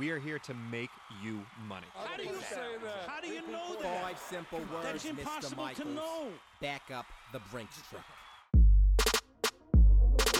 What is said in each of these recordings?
We are here to make you money. How do you say that? How do you know that? Five simple words, That's Mr. impossible Michaels. to know. Back up the Brinks truck.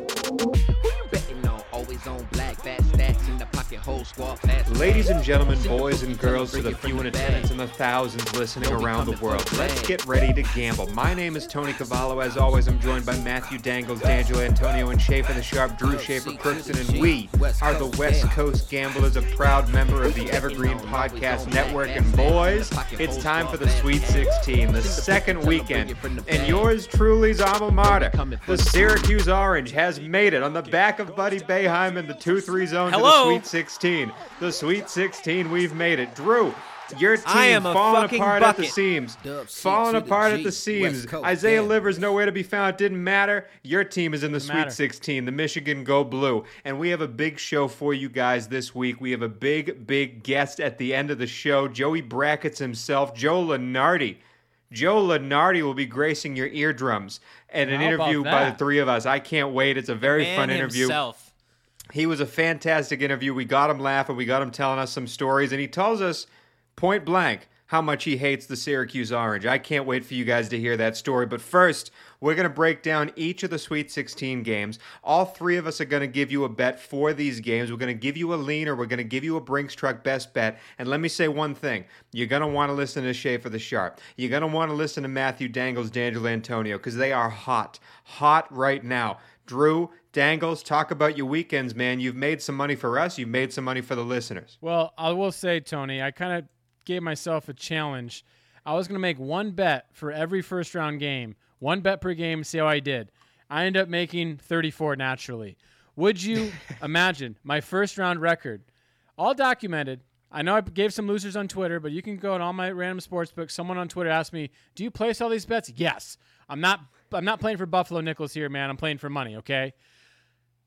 Who you betting on? Always on black, fat stacks in the pocket, whole squad fast. Ladies and gentlemen, boys and girls, to the few in attendance and the thousands listening around the world, let's get ready to gamble. My name is Tony Cavallo. As always, I'm joined by Matthew Dangles, D'Angelo Antonio, and Schaefer the Sharp, Drew Schaefer, Crookston, and we are the West Coast Gamblers, a proud member of the Evergreen Podcast Network. And boys, it's time for the Sweet 16, the second weekend. And yours truly's alma mater, the Syracuse Orange, has made it on the back of Buddy Boeheim in the 2 3 zone to the Sweet 16. The Sweet 16, we've made it. Drew, your team I falling fucking apart at the seams. Falling to the apart at the seams. Coast, Isaiah damn. Livers nowhere to be found. Didn't matter. Your team is in the Sweet matter. 16, the Michigan Go Blue. And we have a big show for you guys this week. We have a big, big guest at the end of the show. Joey Brackets himself, Joe Lunardi. Joe Lunardi will be gracing your eardrums at an How interview by the three of us. I can't wait. It's a very Man fun interview. himself. He was a fantastic interview. We got him laughing. We got him telling us some stories, and he tells us point blank how much he hates the Syracuse Orange. I can't wait for you guys to hear that story. But first, we're going to break down each of the Sweet 16 games. All three of us are going to give you a bet for these games. We're going to give you a lean or we're going to give you a Brinks Truck best bet. And let me say one thing you're going to want to listen to Schaefer the Sharp. You're going to want to listen to Matthew Dangles, D'Angelo Antonio, because they are hot, hot right now. Drew, Dangles, talk about your weekends, man. You've made some money for us. You've made some money for the listeners. Well, I will say, Tony, I kind of gave myself a challenge. I was going to make one bet for every first round game, one bet per game, see how I did. I ended up making 34 naturally. Would you imagine my first round record, all documented? I know I gave some losers on Twitter, but you can go on all my random sports books. Someone on Twitter asked me, "Do you place all these bets?" Yes. I'm not. I'm not playing for Buffalo Nickels here, man. I'm playing for money. Okay.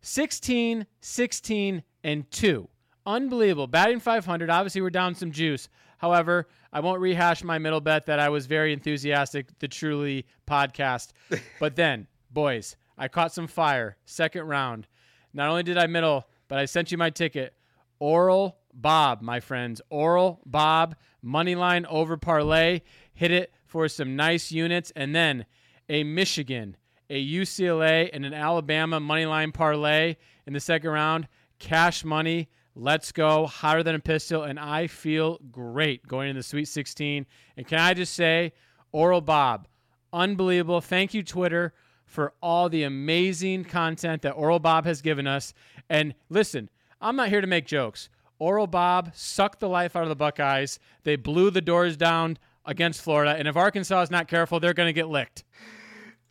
16, 16, and 2. Unbelievable. Batting 500. Obviously, we're down some juice. However, I won't rehash my middle bet that I was very enthusiastic, the Truly podcast. but then, boys, I caught some fire. Second round. Not only did I middle, but I sent you my ticket. Oral Bob, my friends. Oral Bob, money line over parlay. Hit it for some nice units. And then a Michigan, a UCLA, and an Alabama money line parlay in the second round. Cash money. Let's go. Higher than a pistol. And I feel great going into the Sweet 16. And can I just say, Oral Bob, unbelievable. Thank you, Twitter, for all the amazing content that Oral Bob has given us. And listen, I'm not here to make jokes. Oral Bob sucked the life out of the Buckeyes. They blew the doors down against Florida. And if Arkansas is not careful, they're going to get licked.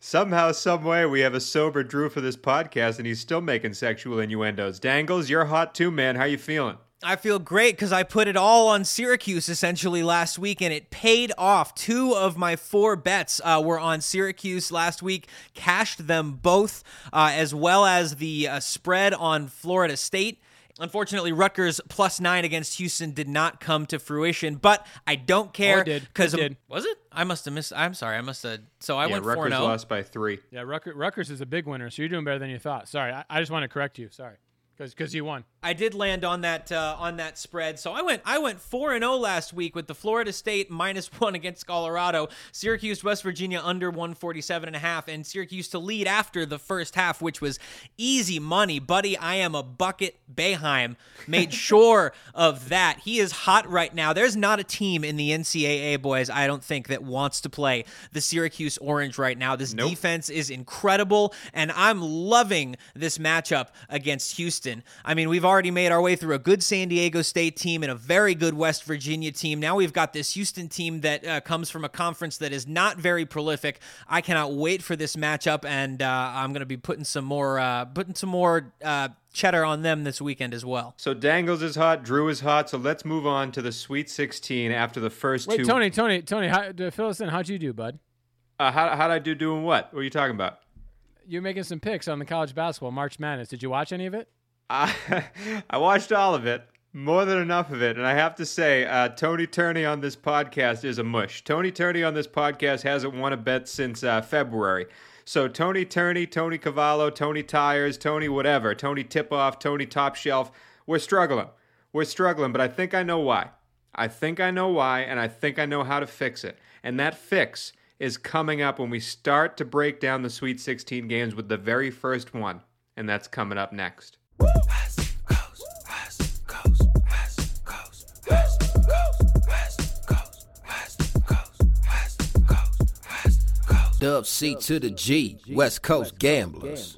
Somehow, some way, we have a sober Drew for this podcast, and he's still making sexual innuendos. Dangles, you're hot too, man. How you feeling? I feel great because I put it all on Syracuse essentially last week, and it paid off. Two of my four bets uh, were on Syracuse last week, cashed them both, uh, as well as the uh, spread on Florida State. Unfortunately, Rutgers plus nine against Houston did not come to fruition, but I don't care Oh, it did. Because did. was it? I must have missed. I'm sorry, I must have. So I yeah, went four Rutgers zero. Oh. lost by three. Yeah, Rucker, Rutgers is a big winner, so you're doing better than you thought. Sorry, I, I just want to correct you. Sorry, because because you won. I did land on that uh, on that spread. So I went I went 4 and 0 last week with the Florida State minus 1 against Colorado, Syracuse West Virginia under 147 and a half and Syracuse to lead after the first half which was easy money. Buddy, I am a bucket Boeheim. Made sure of that. He is hot right now. There's not a team in the NCAA boys I don't think that wants to play the Syracuse Orange right now. This Nope. defense is incredible and I'm loving this matchup against Houston. I mean, we've already made our way through a good San Diego State team and a very good West Virginia team. Now we've got this Houston team that uh, comes from a conference that is not very prolific. I cannot wait for this matchup, and uh, I'm going to be putting some more uh, putting some more uh, cheddar on them this weekend as well. So Dangles is hot, Drew is hot. So let's move on to the Sweet 16 after the first Wait, two. Tony, Tony, Tony, how, to fill us in. How'd you do, bud? Uh, how how'd I do doing what? What are you talking about? You're making some picks on the college basketball March Madness. Did you watch any of it? I watched all of it, more than enough of it, and I have to say, uh, Tony Tourney on this podcast is a mush. Tony Tourney on this podcast hasn't won a bet since uh, February. So Tony Tourney, Tony Cavallo, Tony Tires, Tony whatever, Tony Tipoff, Tony Top Shelf, we're struggling. We're struggling, but I think I know why. I think I know why, and I think I know how to fix it. And that fix is coming up when we start to break down the Sweet 16 games with the very first one, and that's coming up next. Dub C to the G, West Coast Gamblers.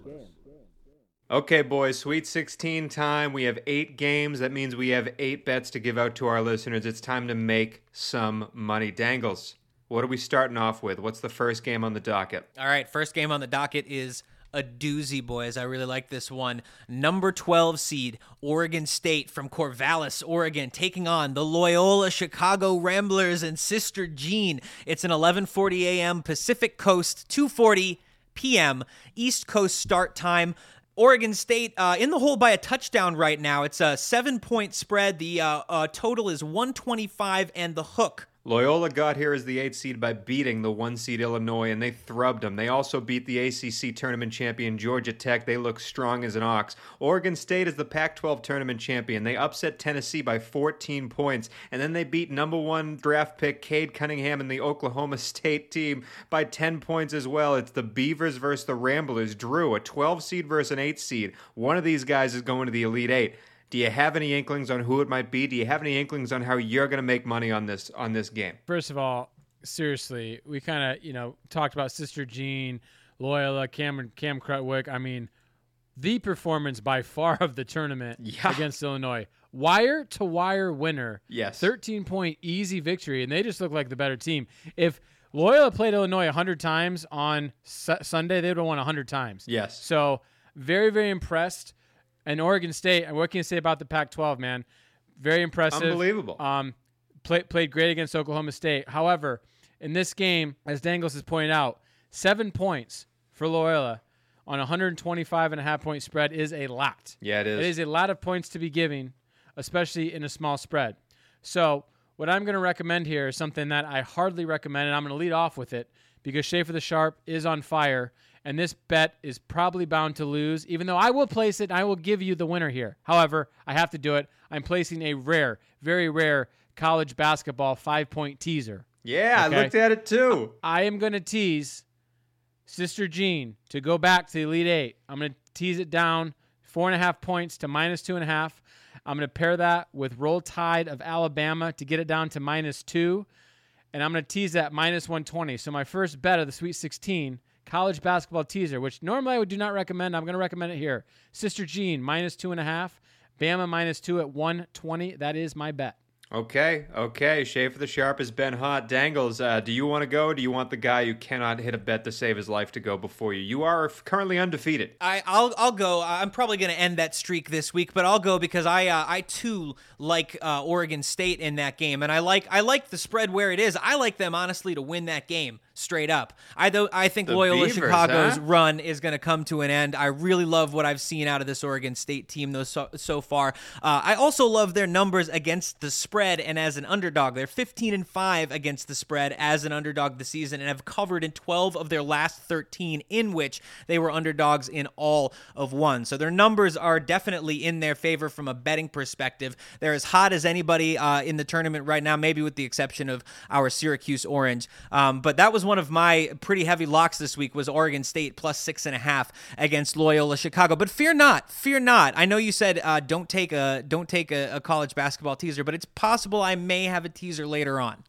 Okay, boys, Sweet 16 time. We have eight games. That means we have eight bets to give out to our listeners. It's time to make some money. Dangles, what are we starting off with? What's the first game on the docket? All right, first game on the docket is a doozy, boys. I really like this one. Number 12 seed, Oregon State from Corvallis, Oregon, taking on the Loyola Chicago Ramblers and Sister Jean. It's an 11:40 a.m. Pacific Coast, 2:40 p.m. East Coast start time. Oregon State uh, in the hole by a touchdown right now. It's a seven point spread. The uh, uh, total is 125 and the hook. Loyola got here as the eight seed by beating the one seed Illinois, and they thrubbed them. They also beat the ACC tournament champion Georgia Tech. They look strong as an ox. Oregon State is the Pac 12 tournament champion. They upset Tennessee by 14 points, and then they beat number one draft pick Cade Cunningham and the Oklahoma State team by 10 points as well. It's the Beavers versus the Ramblers. Drew, a 12 seed versus an 8 seed. One of these guys is going to the Elite Eight. Do you have any inklings on who it might be? Do you have any inklings on how you're going to make money on this on this game? First of all, seriously, we kind of you know talked about Sister Jean, Loyola, Cameron, Cam Krutwig. I mean, the performance by far of the tournament Yeah. against Illinois, wire to wire winner. Yes. 13 point easy victory, and they just look like the better team. If Loyola played Illinois 100 times on Su- Sunday, they would have won 100 times. Yes. So very, very impressed. And Oregon State, And what can you say about the Pac-12, man? Very impressive. Unbelievable. Um, play, played great against Oklahoma State. However, in this game, as Dangles has pointed out, seven points for Loyola on a 125 and a half point spread is a lot. Yeah, it is. It is a lot of points to be giving, especially in a small spread. So, what I'm going to recommend here is something that I hardly recommend, and I'm going to lead off with it because Schaefer the Sharp is on fire, and this bet is probably bound to lose, even though I will place it and I will give you the winner here. However, I have to do it. I'm placing a rare, very rare college basketball five point teaser. Yeah, Okay. I looked at it too. I am going to tease Sister Jean to go back to the Elite Eight. I'm going to tease it down four and a half points to minus two and a half. I'm going to pair that with Roll Tide of Alabama to get it down to minus two. And I'm going to tease that minus 120. So my first bet of the Sweet 16 college basketball teaser, which normally I would do not recommend. I'm going to recommend it here. Sister Jean minus two and a half. Bama minus two at 120. That is my bet. Okay, okay. Schaefer the Sharp has been hot. Dangles, uh, do you want to go? Or do you want the guy who cannot hit a bet to save his life to go before you? You are currently undefeated. I, I'll I'll go. I'm probably going to end that streak this week, but I'll go because I uh, I too like uh, Oregon State in that game, and I like I like the spread where it is. I like them honestly to win that game straight up. I though I think The Loyola Beavers, Chicago's huh? run is going to come to an end. I really love what I've seen out of this Oregon State team though so, so far. Uh, I also love their numbers against the spread and as an underdog. They're 15 and five against the spread as an underdog this season and have covered in 12 of their last 13, in which they were underdogs in all of one. So their numbers are definitely in their favor from a betting perspective. They're as hot as anybody uh, in the tournament right now, maybe with the exception of our Syracuse Orange. Um, but that was one of my pretty heavy locks this week was Oregon State plus six and a half against Loyola Chicago. But fear not, fear not. I know you said uh, don't take a don't take a, a college basketball teaser, but it's possible I may have a teaser later on.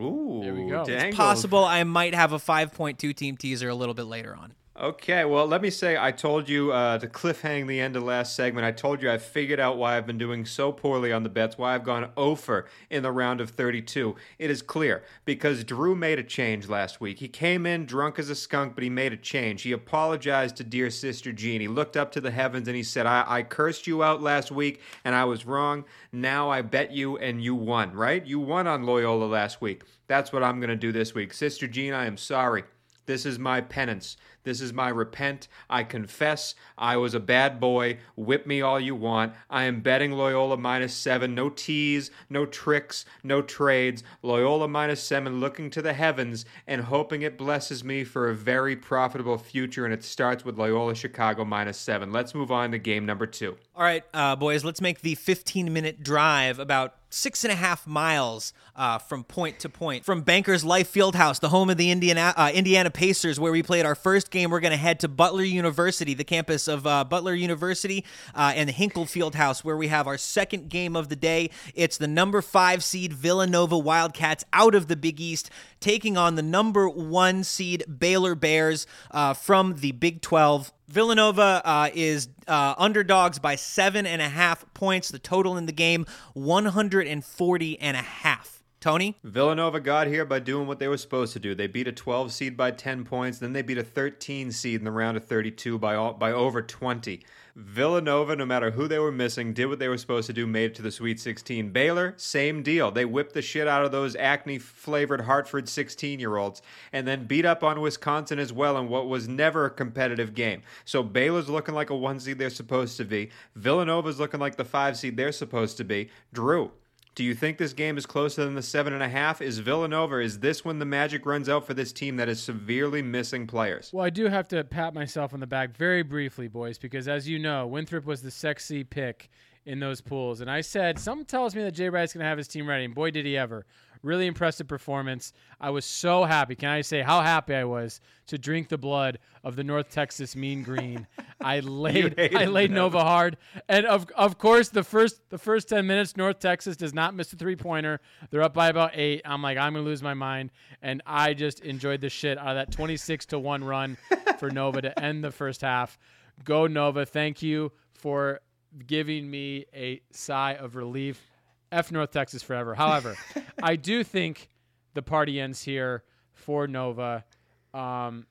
Ooh, There we go. It's Possible I might have a 5.2 team teaser a little bit later on. Okay, well, let me say I told you uh, to cliffhang the end of last segment. I told you I figured out why I've been doing so poorly on the bets, why I've gone over in the round of 32. It is clear because Drew made a change last week. He came in drunk as a skunk, but he made a change. He apologized to dear sister Jean. He looked up to the heavens and he said, I, I cursed you out last week and I was wrong. Now I bet you and you won, right? You won on Loyola last week. That's what I'm going to do this week. Sister Jean, I am sorry. This is my penance. This is my repent. I confess I was a bad boy. Whip me all you want. I am betting Loyola minus seven. No teas, no tricks, no trades. Loyola minus seven, looking to the heavens and hoping it blesses me for a very profitable future. And it starts with Loyola Chicago minus seven. Let's move on to game number two. All right, uh, boys, let's make the 15 minute drive about six and a half miles uh, from point to point from Bankers Life Fieldhouse, the home of the Indiana, uh, Indiana Pacers, where we played our first game. We're going to head to Butler University, the campus of uh, Butler University, uh, and the Hinkle Fieldhouse, where we have our second game of the day. It's the number five seed Villanova Wildcats out of the Big East, taking on the number one seed Baylor Bears uh, from the Big 12. Villanova uh, is uh, underdogs by seven and a half points. The total in the game, 140 and a half. Tony? Villanova got here by doing what they were supposed to do. They beat a 12 seed by 10 points, then they beat a 13 seed in the round of 32 by all, by over 20. Villanova, no matter who they were missing, did what they were supposed to do, made it to the Sweet 16. Baylor, same deal. They whipped the shit out of those acne flavored Hartford 16 year olds and then beat up on Wisconsin as well in what was never a competitive game. So Baylor's looking like a one seed they're supposed to be. Villanova's looking like the five seed they're supposed to be. Drew, do you think this game is closer than the seven and a half? Is Villanova, is this when the magic runs out for this team that is severely missing players? Well, I do have to pat myself on the back very briefly, boys, because as you know, Winthrop was the sexy pick in those pools. And I said, something tells me that Jay Wright's going to have his team ready. And boy, did he ever. Really impressive performance. I was so happy. Can I say how happy I was to drink the blood of the North Texas Mean Green? I laid I laid Nova hard, and of of course the first the first ten minutes, North Texas does not miss a three pointer. They're up by about eight. I'm like I'm gonna lose my mind, and I just enjoyed the shit out of that 26 to one run for Nova to end the first half. Go Nova! Thank you for giving me a sigh of relief. F North Texas forever. However, I do think the party ends here for Nova. Um,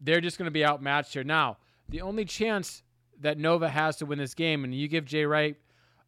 they're just going to be outmatched here. Now, the only chance that Nova has to win this game, and you give Jay Wright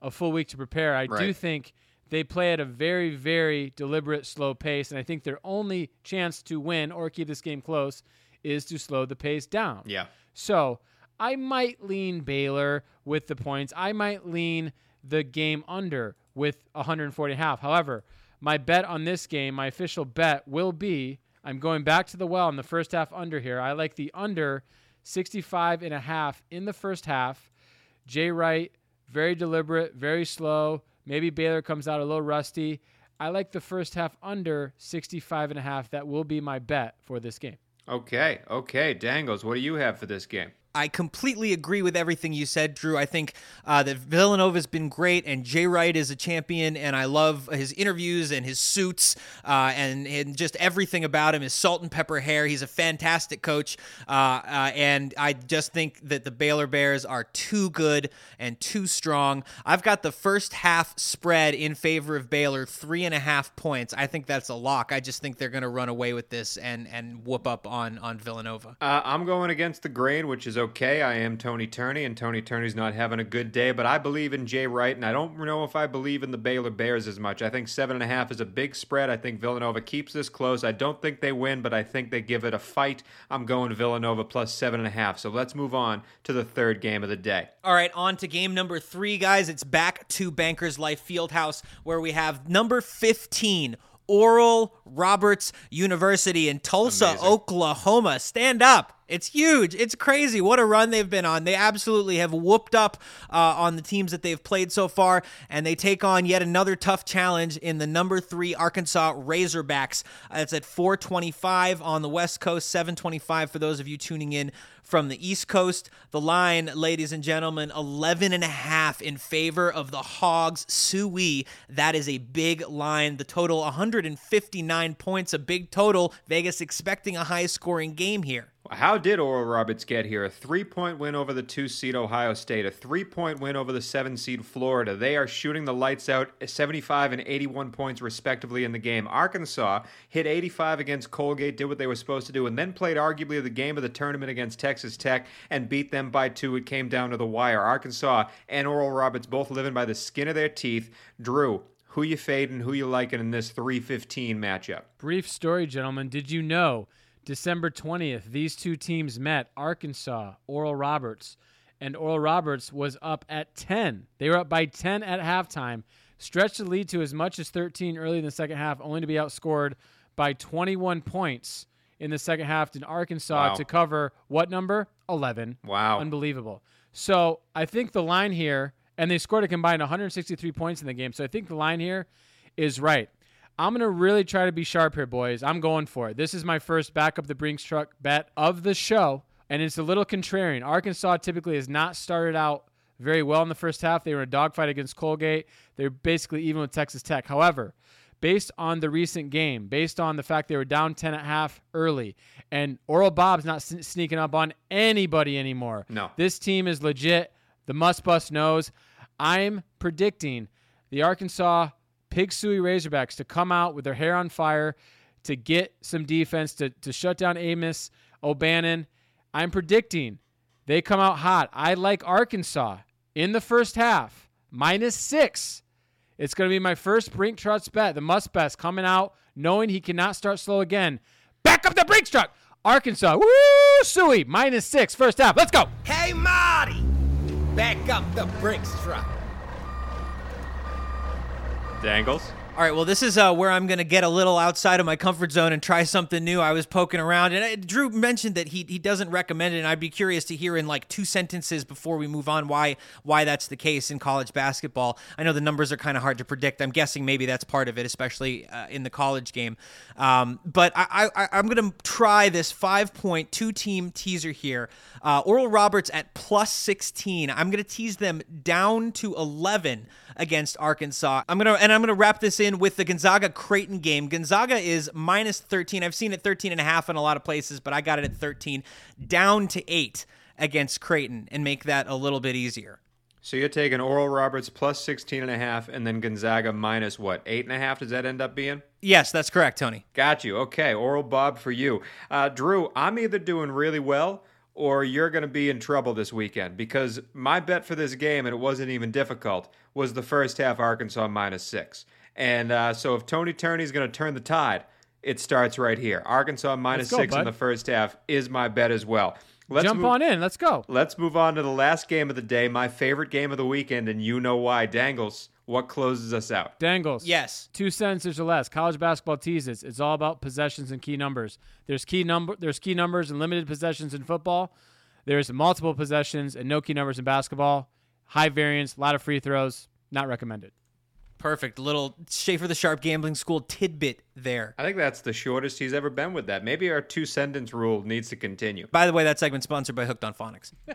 a full week to prepare, I Right. do think they play at a very, very deliberate, slow pace. And I think their only chance to win or keep this game close is to slow the pace down. Yeah. So I might lean Baylor with the points. I might lean the game under with 140 and a half. However, my bet on this game, my official bet will be I'm going back to the well in the first half under here. I like the under 65 and a half in the first half. Jay Wright, very deliberate, very slow. Maybe Baylor comes out a little rusty. I like the first half under 65 and a half. That will be my bet for this game. Okay, okay. Dangles, what do you have for this game? I completely agree with everything you said, Drew. I think uh, that Villanova's been great, and Jay Wright is a champion, and I love his interviews and his suits uh, and and just everything about him. His salt and pepper hair. He's a fantastic coach, uh, uh, and I just think that the Baylor Bears are too good and too strong. I've got the first half spread in favor of Baylor, three and a half points. I think that's a lock. I just think they're going to run away with this and and whoop up on on Villanova. Uh, I'm going against the grain, which is okay. I am Tony Tourney, and Tony Tourney's not having a good day, but I believe in Jay Wright, and I don't know if I believe in the Baylor Bears as much. I think seven and a half is a big spread. I think Villanova keeps this close. I don't think they win, but I think they give it a fight. I'm going Villanova plus seven and a half. So let's move on to the third game of the day. All right, on to game number three, guys. It's back to Bankers Life Fieldhouse, where we have number 15, Oral Roberts University in Tulsa, Amazing. Oklahoma. Stand up. It's huge. It's crazy. What a run they've been on. They absolutely have whooped up uh, on the teams that they've played so far, and they take on yet another tough challenge in the number three Arkansas Razorbacks. It's at 425 on the West Coast, 725 for those of you tuning in from the East Coast. The line, ladies and gentlemen, 11 and a half in favor of the Hogs. Suey. That is a big line. The total 159 points, a big total. Vegas expecting a high scoring game here. How did Oral Roberts get here? A three point win over the two seed Ohio State, a three point win over the seven seed Florida. They are shooting the lights out 75 and 81 points, respectively, in the game. Arkansas hit 85 against Colgate, did what they were supposed to do, and then played arguably the game of the tournament against Texas Tech and beat them by two. It came down to the wire. Arkansas and Oral Roberts both living by the skin of their teeth. Drew, who you fading, who you liking in this 315 matchup? Brief story, gentlemen. Did you know December 20th, these two teams met Arkansas, Oral Roberts, and Oral Roberts was up at 10. They were up by 10 at halftime, stretched the lead to as much as 13 early in the second half, only to be outscored by 21 points in the second half in Arkansas Wow. to cover what number? 11. Wow. Unbelievable. So I think the line here, and they scored a combined 163 points in the game. So I think the line here is right. I'm going to really try to be sharp here, boys. I'm going for it. This is my first back up the Brinks truck bet of the show, and it's a little contrarian. Arkansas typically has not started out very well in the first half. They were in a dogfight against Colgate. They're basically even with Texas Tech. However, based on the recent game, based on the fact they were down 10 at half early, and Oral Bob's not sneaking up on anybody anymore. No. This team is legit. The must bust knows. I'm predicting the Arkansas Pig Suey Razorbacks to come out with their hair on fire to get some defense to, to shut down Amos O'Bannon. I'm predicting they come out hot. I like Arkansas in the first half, minus six. It's going to be my first Brinks truck bet. The must best coming out knowing he cannot start slow again. Back up the Brinks truck. Arkansas, woo, Suey, minus six, first half. Let's go. Hey, Marty! Back up the Brinks truck. Dangles. All right, well, this is uh, where I'm going to get a little outside of my comfort zone and try something new. I was poking around, and uh, Drew mentioned that he he doesn't recommend it, and I'd be curious to hear in like two sentences before we move on why why that's the case in college basketball. I know the numbers are kind of hard to predict. I'm guessing maybe that's part of it, especially uh, in the college game. Um, but I, I I'm going to try this five point two team teaser here. Uh, Oral Roberts at plus 16. I'm going to tease them down to 11 against Arkansas. I'm gonna and I'm gonna wrap this in with the Gonzaga Creighton game. Gonzaga is minus 13. I've seen it 13 and a half in a lot of places, but I got it at 13, down to eight against Creighton, and make that a little bit easier. So you're taking Oral Roberts plus 16 and a half and then Gonzaga minus what? Eight and a half? Does that end up being? Yes, that's correct, Tony. Got you. Okay. Oral Bob for you. Uh, Drew, I'm either doing really well or you're going to be in trouble this weekend because my bet for this game, and it wasn't even difficult, was the first half Arkansas minus six. And uh, so if Tony Tourney's going to turn the tide, it starts right here. Arkansas minus go, six in the first half is my bet as well. Let's Jump move- on in. Let's go. Let's move on to the last game of the day, my favorite game of the weekend, and you know why. Dangles, what closes us out? Dangles. Yes. Two sentences or less. College basketball teases. It's all about possessions and key numbers. There's key number. There's key numbers and limited possessions in football. There's multiple possessions and no key numbers in basketball. High variance, a lot of free throws. Not recommended. Perfect. Little Schaefer the Sharp Gambling School tidbit there. I think that's the shortest he's ever been with that. Maybe our two sentence rule needs to continue. By the way, that segment sponsored by Hooked on Phonics.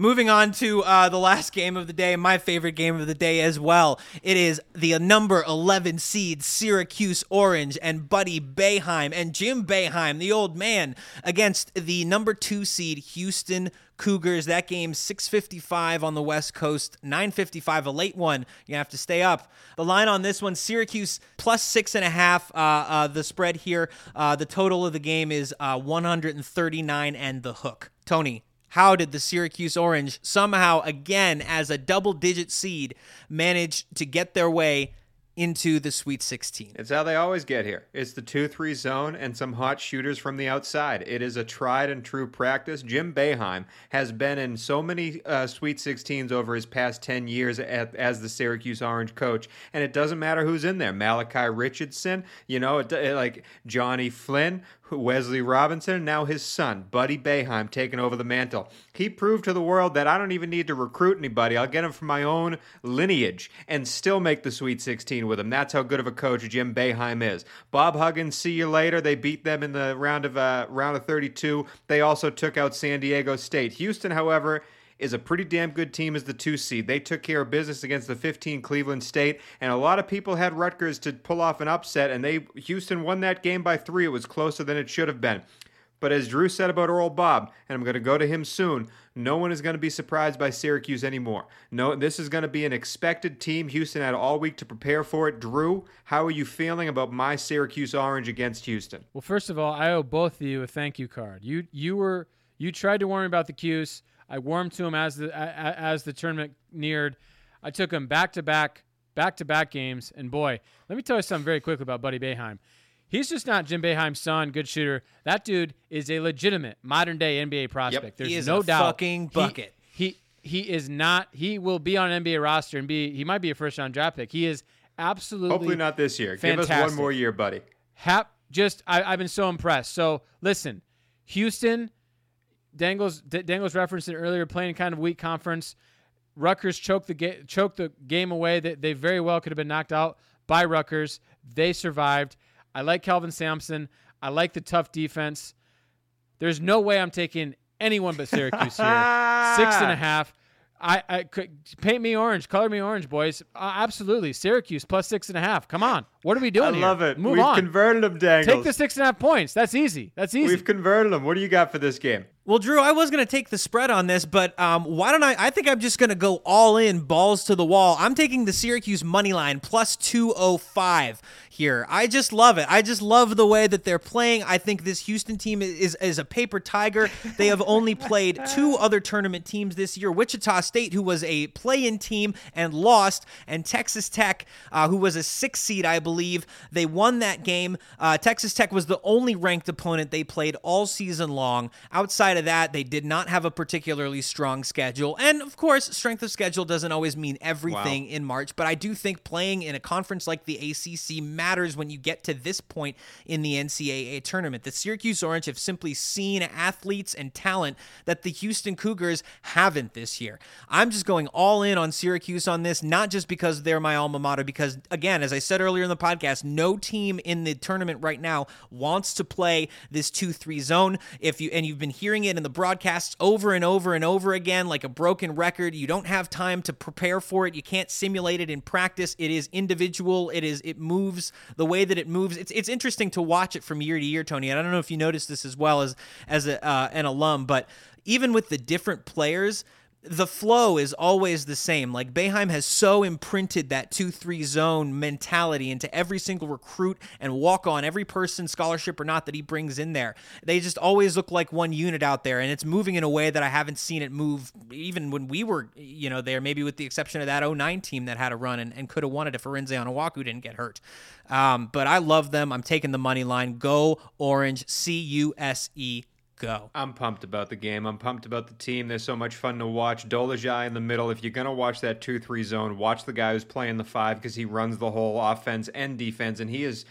Moving on to uh, the last game of the day, my favorite game of the day as well. It is the number 11 seed Syracuse Orange and Buddy Boeheim and Jim Boeheim, the old man, against the number two seed Houston Cougars. That game 6:55 on the West Coast, 9:55, a late one. You have to stay up. The line on this one: Syracuse plus six and a half. Uh, uh, the spread here. Uh, the total of the game is uh, 139 and the hook. Tony, how did the Syracuse Orange somehow, again, as a double digit seed, manage to get their way into the Sweet 16? It's how they always get here. It's the 2 3 zone and some hot shooters from the outside. It is a tried and true practice. Jim Boeheim has been in so many uh, Sweet 16s over his past 10 years at, as the Syracuse Orange coach, and it doesn't matter who's in there. Malachi Richardson, you know, it, it- like Johnny Flynn, Wesley Robinson, now his son, Buddy Boeheim, taking over the mantle. He proved to the world that I don't even need to recruit anybody. I'll get him from my own lineage and still make the Sweet 16 with him. That's how good of a coach Jim Boeheim is. Bob Huggins, see you later. They beat them in the round of uh, round of 32. They also took out San Diego State. Houston, however, is a pretty damn good team as the two seed. They took care of business against the 15 Cleveland State, and a lot of people had Rutgers to pull off an upset, and they Houston won that game by three. It was closer than it should have been. But as Drew said about Oral Bob, and I'm going to go to him soon, no one is going to be surprised by Syracuse anymore. No, this is going to be an expected team. Houston had all week to prepare for it. Drew, how are you feeling about my Syracuse Orange against Houston? Well, first of all, I owe both of you a thank you card. You you were you tried to warn me about the Cuse. I warmed to him as the as the tournament neared. I took him back to back back to back games, and boy, let me tell you something very quickly about Buddy Boeheim. He's just not Jim Boeheim's son, good shooter. That dude is a legitimate modern day NBA prospect. Yep. There's He is no doubt. fucking bucket. He, he he is not. He will be on an NBA roster and be. He might be a first round draft pick. He is absolutely. Hopefully not this year. Give us one more year, buddy. Hap, just I, I've been so impressed. So listen, Houston, Dangles D- Dangles referenced it earlier, playing kind of weak conference. Rutgers choked the ga- choked the game away. That they very well could have been knocked out by Rutgers. They survived. I like Kelvin Sampson. I like the tough defense. There's no way I'm taking anyone but Syracuse here. Six and a half. I, I could paint me orange, color me orange, boys. Uh, absolutely, Syracuse plus six and a half. Come on, what are we doing I here? love it. Move We've on. converted them, Dangles. Take the six and a half points. That's easy. That's easy. We've converted them. What do you got for this game? Well, Drew, I was going to take the spread on this, but um, why don't I? I think I'm just going to go all in, balls to the wall. I'm taking the Syracuse money line plus 205 here. I just love it. I just love the way that they're playing. I think this Houston team is, is a paper tiger. They have only played two other tournament teams this year Wichita State, who was a play in team and lost, and Texas Tech, uh, who was a six seed, I believe. They won that game. Uh, Texas Tech was the only ranked opponent they played all season long. Outside of that, they did not have a particularly strong schedule. And of course, strength of schedule doesn't always mean everything in March, but I do think playing in a conference like the ACC matters when you get to this point in the NCAA tournament. The Syracuse Orange have simply seen athletes and talent that the Houston Cougars haven't this year. I'm just going all in on Syracuse on this, not just because they're my alma mater, because again, as I said earlier in the podcast, no team in the tournament right now wants to play this 2-3 zone. If you and you've been hearing it in the broadcasts over and over and over again like a broken record, you don't have time to prepare for it. You can't simulate it in practice. It is individual. It is it moves the way that it moves. It's it's interesting to watch it from year to year, Tony. And I don't know if you noticed this as well as as a, uh, an alum, but even with the different players, the flow is always the same. Like Boeheim has so imprinted that 2-3 zone mentality into every single recruit and walk on every person scholarship or not that he brings in there. They just always look like one unit out there and it's moving in a way that I haven't seen it move even when we were, you know, there maybe with the exception of that 09 team that had a run and, and could have won it if Arinze Onuaku didn't get hurt. Um, but I love them. I'm taking the money line. Go Orange C U S E go. I'm pumped about the game. I'm pumped about the team. They're so much fun to watch. Dolezaj in the middle. If you're going to watch that 2 3 zone, watch the guy who's playing the five because he runs the whole offense and defense. And he is.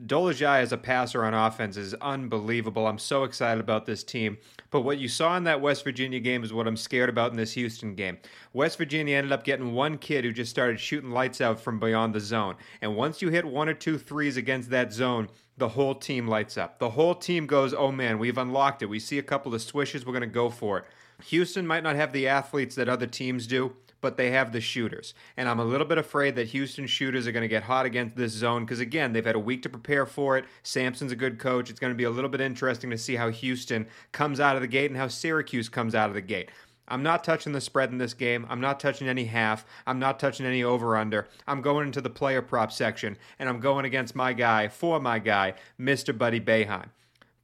Dolezaj as a passer on offense is unbelievable. I'm so excited about this team. But what you saw in that West Virginia game is what I'm scared about in this Houston game. West Virginia ended up getting one kid who just started shooting lights out from beyond the zone. And once you hit one or two threes against that zone, the whole team lights up. The whole team goes, oh man, we've unlocked it. We see a couple of swishes, we're going to go for it. Houston might not have the athletes that other teams do, but they have the shooters. And I'm a little bit afraid that Houston shooters are going to get hot against this zone because, again, they've had a week to prepare for it. Sampson's a good coach. It's going to be a little bit interesting to see how Houston comes out of the gate and how Syracuse comes out of the gate. I'm not touching the spread in this game. I'm not touching any half. I'm not touching any over under. I'm going into the player prop section and I'm going against my guy, for my guy, Mr. Buddy Boeheim.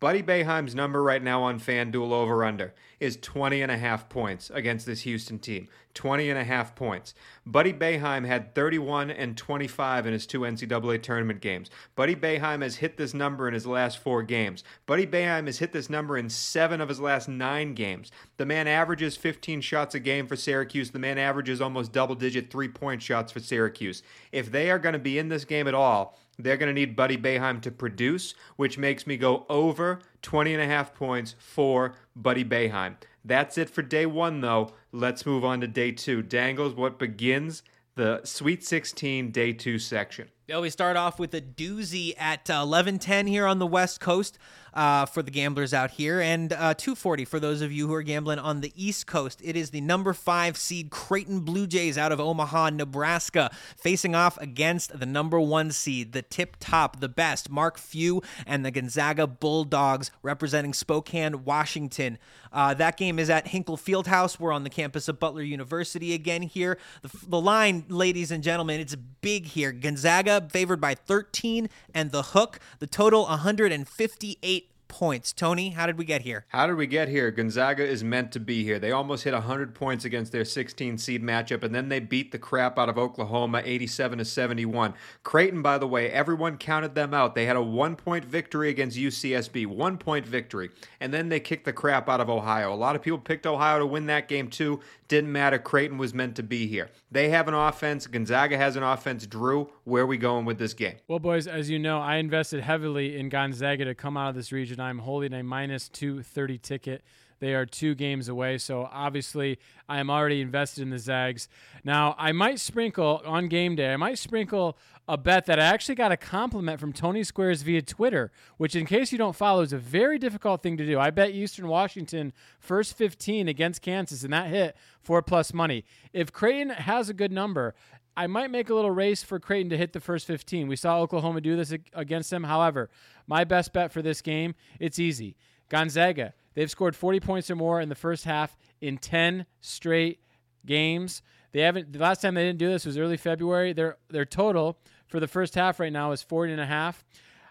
Buddy Boeheim's number right now on FanDuel over under is 20 and a half points against this Houston team. 20 and a half points. Buddy Boeheim had 31 and 25 in his two NCAA tournament games. Buddy Boeheim has hit this number in his last four games. Buddy Boeheim has hit this number in seven of his last nine games. The man averages 15 shots a game for Syracuse. The man averages almost double digit three point shots for Syracuse. If they are going to be in this game at all, they're going to need Buddy Boeheim to produce, which makes me go over 20 and a half points for Buddy Boeheim. That's it for day one, though. Let's move on to day two. Dangles, what begins the Sweet 16 day two section. We start off with a doozy at uh, 11:10 here on the West Coast uh, for the gamblers out here, and uh, 2:40 for those of you who are gambling on the East Coast. It is the number five seed Creighton Blue Jays out of Omaha, Nebraska, facing off against the number one seed, the tip top, the best, Mark Few, and the Gonzaga Bulldogs representing Spokane, Washington. Uh, that game is at Hinkle Fieldhouse. We're on the campus of Butler University again here. The, the line, ladies and gentlemen, it's big here. Gonzaga favored by 13, and the hook, the total 158 points. Tony, how did we get here? How did we get here? Gonzaga is meant to be here. They almost hit 100 points against their 16 seed matchup, and then they beat the crap out of Oklahoma 87 to 71. Creighton, by the way, everyone counted them out. They had a one point victory against UCSB, one point victory, and then they kicked the crap out of Ohio. A lot of people picked Ohio to win that game too. Didn't matter. Creighton was meant to be here. They have an offense. Gonzaga has an offense. Drew, where are we going with this game? Well, boys, as you know, I invested heavily in Gonzaga to come out of this region. I'm holding a minus 230 ticket. They are two games away, so obviously I am already invested in the Zags. Now, I might sprinkle on game day, I might sprinkle a bet that I actually got a compliment from Tony Squares via Twitter, which, in case you don't follow, is a very difficult thing to do. I bet Eastern Washington first 15 against Kansas, and that hit four plus money. If Creighton has a good number, I might make a little race for Creighton to hit the first 15. We saw Oklahoma do this against them. However, my best bet for this game, it's easy. Gonzaga, they've scored 40 points or more in the first half in 10 straight games. They haven't the last time they didn't do this was early February. Their their total for the first half right now is 40 and a half.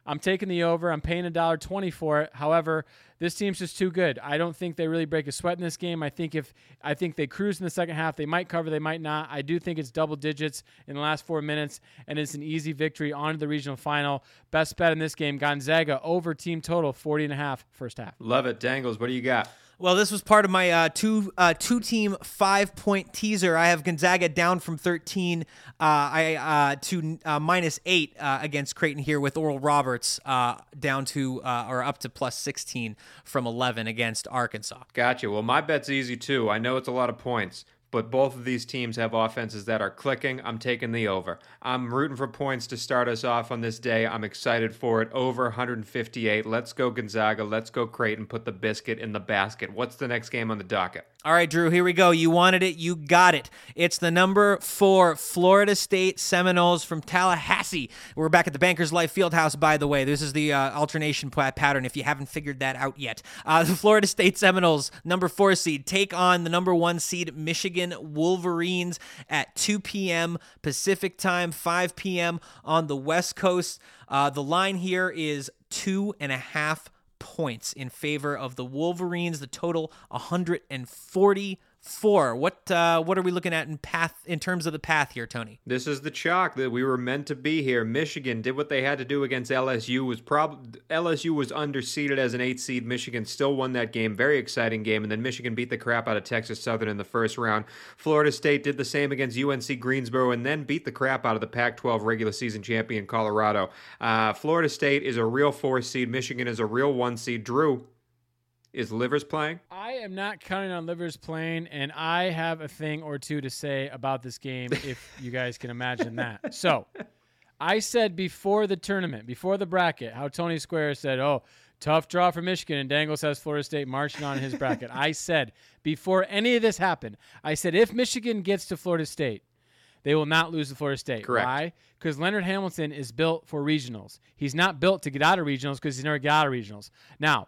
I'm taking the over. I'm paying a dollar twenty for it. However, this team's just too good. I don't think they really break a sweat in this game. I think if I think they cruise in the second half, they might cover, they might not. I do think it's double digits in the last four minutes, and it's an easy victory on the regional final. Best bet in this game: Gonzaga over team total 40 and a half first half. Love it, Dangles. What do you got? Well, this was part of my uh, two uh, two team five point teaser. I have Gonzaga down from thirteen uh, I uh, to uh, minus eight uh, against Creighton here with Oral Roberts down to or up to plus sixteen from eleven against Arkansas. Gotcha. Well, my bet's easy too. I know it's a lot of points but both of these teams have offenses that are clicking. I'm taking the over. I'm rooting for points to start us off on this day. I'm excited for it. Over 158. Let's go Gonzaga. Let's go Creighton. Put the biscuit in the basket. What's the next game on the docket? All right, Drew, here we go. You wanted it, you got it. It's the number four Florida State Seminoles from Tallahassee. We're back at the Bankers Life Fieldhouse, by the way. This is the uh, alternation pattern if you haven't figured that out yet. Uh, the Florida State Seminoles, number four seed, take on the number one seed Michigan Wolverines at 2 p.m. Pacific time, 5 p.m. on the West Coast. Uh, the line here is two and a half points in favor of the Wolverines. The total 140 four. What uh, what are we looking at in path in terms of the path here, Tony? This is the chalk that we were meant to be here. Michigan did what they had to do against LSU. Was prob LSU was underseeded as an eight seed. Michigan still won that game. Very exciting game. And then Michigan beat the crap out of Texas Southern in the first round. Florida State did the same against UNC Greensboro and then beat the crap out of the Pac-12 regular season champion Colorado. Uh, Florida State is a real four seed. Michigan is a real one seed. Drew, is Livers playing? I am not counting on Livers playing, and I have a thing or two to say about this game, if you guys can imagine that. So, I said before the tournament, before the bracket, how Tony Square said, "Oh, tough draw for Michigan," and Dangles has Florida State marching on his bracket. I said before any of this happened, I said if Michigan gets to Florida State, they will not lose to Florida State. Correct. Why? Because Leonard Hamilton is built for regionals. He's not built to get out of regionals because he's never got out of regionals. Now,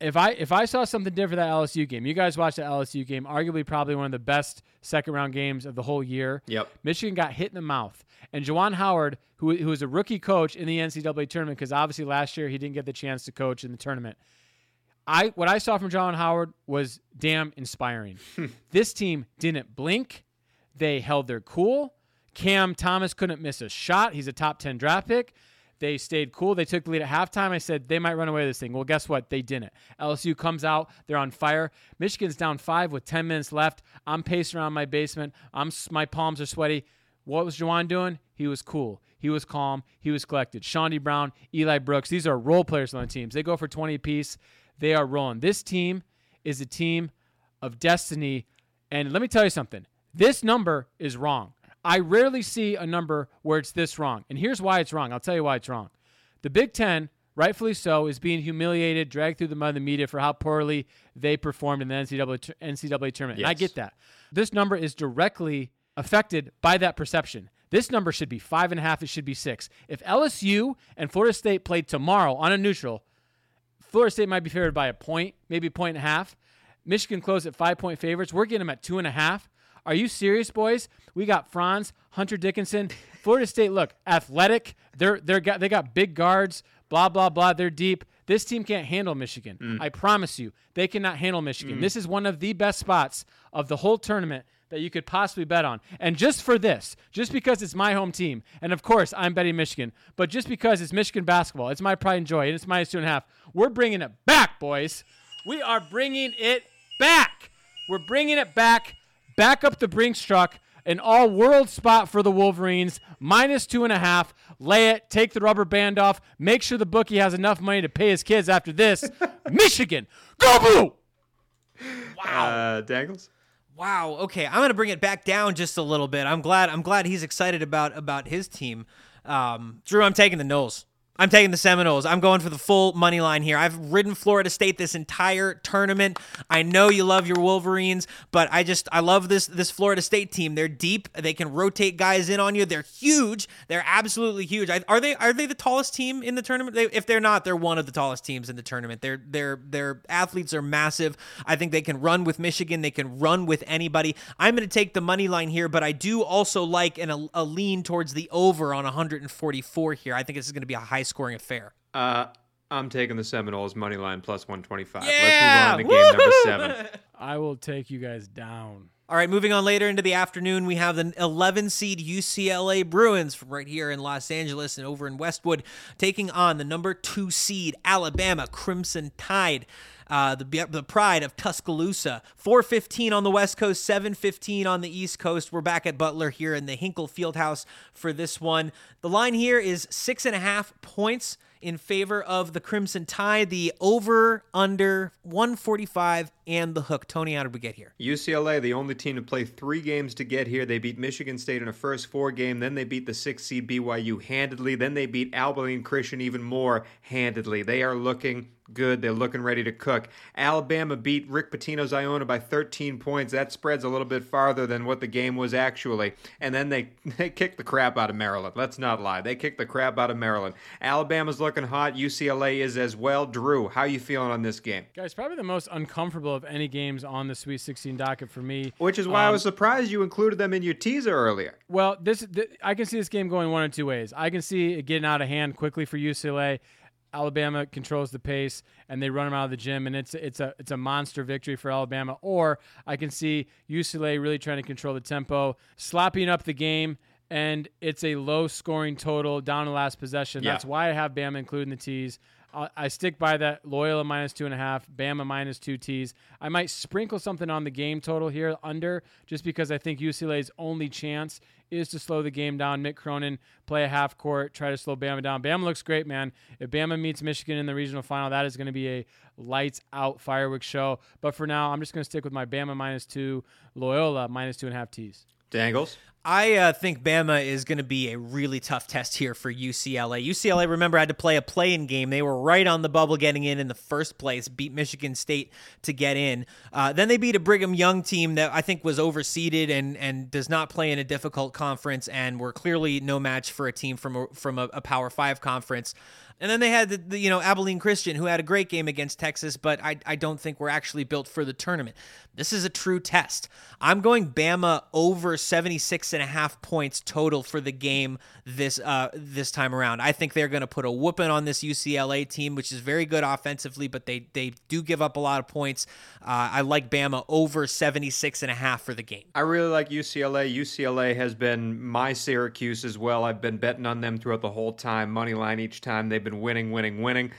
if I if I saw something different that LSU game, you guys watched the LSU game, arguably probably one of the best second round games of the whole year. Yep. Michigan got hit in the mouth, and Juwan Howard, who who was a rookie coach in the NCAA tournament, because obviously last year he didn't get the chance to coach in the tournament. I what I saw from Juwan Howard was damn inspiring. Hmm. this team didn't blink; they held their cool. Cam Thomas couldn't miss a shot. He's a top ten draft pick. They stayed cool. They took the lead at halftime. I said they might run away with this thing. Well, guess what? They didn't. LSU comes out. They're on fire. Michigan's down five with 10 minutes left. I'm pacing around my basement. I'm my palms are sweaty. What was Juwan doing? He was cool. He was calm. He was collected. Chaundee Brown, Eli Brooks. These are role players on the teams. They go for 20 apiece. They are rolling. This team is a team of destiny. And let me tell you something. This number is wrong. I rarely see a number where it's this wrong. And here's why it's wrong. I'll tell you why it's wrong. The Big Ten, rightfully so, is being humiliated, dragged through the mud of the media for how poorly they performed in the NCAA, NCAA tournament. And I get that. This number is directly affected by that perception. This number should be five and a half. It should be six. If LSU and Florida State played tomorrow on a neutral, Florida State might be favored by a point, maybe a point and a half. Michigan closed at five point favorites. We're getting them at two and a half. Are you serious, boys? We got Franz, Hunter Dickinson. Florida State, look, athletic. They're they're got they got big guards. Blah blah blah. They're deep. This team can't handle Michigan. Mm. I promise you, they cannot handle Michigan. Mm. This is one of the best spots of the whole tournament that you could possibly bet on. And just for this, just because it's my home team, and of course I'm betting Michigan, but just because it's Michigan basketball, it's my pride and joy, and it's minus two and a half. We're bringing it back, boys. We are bringing it back. We're bringing it back. Back up the Brinks truck. An all world spot for the Wolverines. Minus two and a half. Lay it. Take the rubber band off. Make sure the bookie has enough money to pay his kids after this. Michigan. Go blue. Uh, Dangles? Wow. Okay, I'm gonna bring it back down just a little bit. I'm glad. I'm glad he's excited about about his team. Um, Drue, I'm taking the 'Noles. I'm taking the Seminoles. I'm going for the full money line here. I've ridden Florida State this entire tournament. I know you love your Wolverines, but I just I love this this Florida State team. They're deep. They can rotate guys in on you. They're huge. They're absolutely huge. I, are they are they the tallest team in the tournament? They, if they're not, they're one of the tallest teams in the tournament. Their their their athletes are massive. I think they can run with Michigan. They can run with anybody. I'm going to take the money line here, but I do also like an, a, a lean towards the over on 144 here. I think this is going to be a high scoring affair. Uh, I'm taking the Seminoles money line plus 125. Yeah! Let's move on to game number seven. I will take you guys down. All right, moving on later into the afternoon, we have the 11 seed UCLA Bruins from right here in Los Angeles and over in Westwood taking on the number two seed Alabama Crimson Tide. Uh, the the pride of Tuscaloosa. 4:15 on the West Coast, 7:15 on the East Coast. We're back at Butler here in the Hinkle Fieldhouse for this one. The line here is six and a half points in favor of the Crimson Tide. The over under 145 and the hook. Tony, how did we get here? UCLA, the only team to play three games to get here. They beat Michigan State in a first four game. Then they beat the six seed BYU handedly. Then they beat Abilene Christian even more handedly. They are looking good. They're looking ready to cook. Alabama beat Rick Pitino's Iona by 13 points. That spreads a little bit farther than what the game was actually. And then they, they kicked the crap out of Maryland. Let's not lie. They kicked the crap out of Maryland. Alabama's looking hot. UCLA is as well. Drue, how you feeling on this game? Guys, probably the most uncomfortable of any games on the Sweet 16 docket for me. Which is why I Um, was surprised you included them in your teaser earlier. Well, this, th- I can see this game going one of two ways. I can see it getting out of hand quickly for UCLA. Alabama controls the pace and they run them out of the gym, and it's it's a it's a monster victory for Alabama. Or I can see UCLA really trying to control the tempo, slopping up the game, and it's a low scoring total down to last possession. Yeah. That's why I have Bama including the tees. I I stick by that Loyola minus two and a half, Bama minus two tees. I might sprinkle something on the game total here under, just because I think UCLA's only chance is to slow the game down. Mick Cronin play a half court, try to slow Bama down. Bama looks great, man. If Bama meets Michigan in the regional final, that is going to be a lights out fireworks show. But for now, I'm just going to stick with my Bama minus two, Loyola minus two and a half tees. Dangles. I uh, think Bama is going to be a really tough test here for UCLA. UCLA, remember, had to play a play-in game. They were right on the bubble getting in in the first place, beat Michigan State to get in. Uh, then they beat a Brigham Young team that I think was overseeded and and does not play in a difficult conference, and were clearly no match for a team from a, from a, a Power Five conference. And then they had the, the, you know Abilene Christian who had a great game against Texas, but I, I don't think we're actually built for the tournament. This is a true test. I'm going Bama over 76 and a half points total for the game this uh this time around. I think they're going to put a whooping on this UCLA team, which is very good offensively, but they they do give up a lot of points. Uh, I like Bama over 76 and a half for the game. I really like UCLA. UCLA has been my Syracuse as well. I've been betting on them throughout the whole time, money line each time. They've been winning, winning, winning.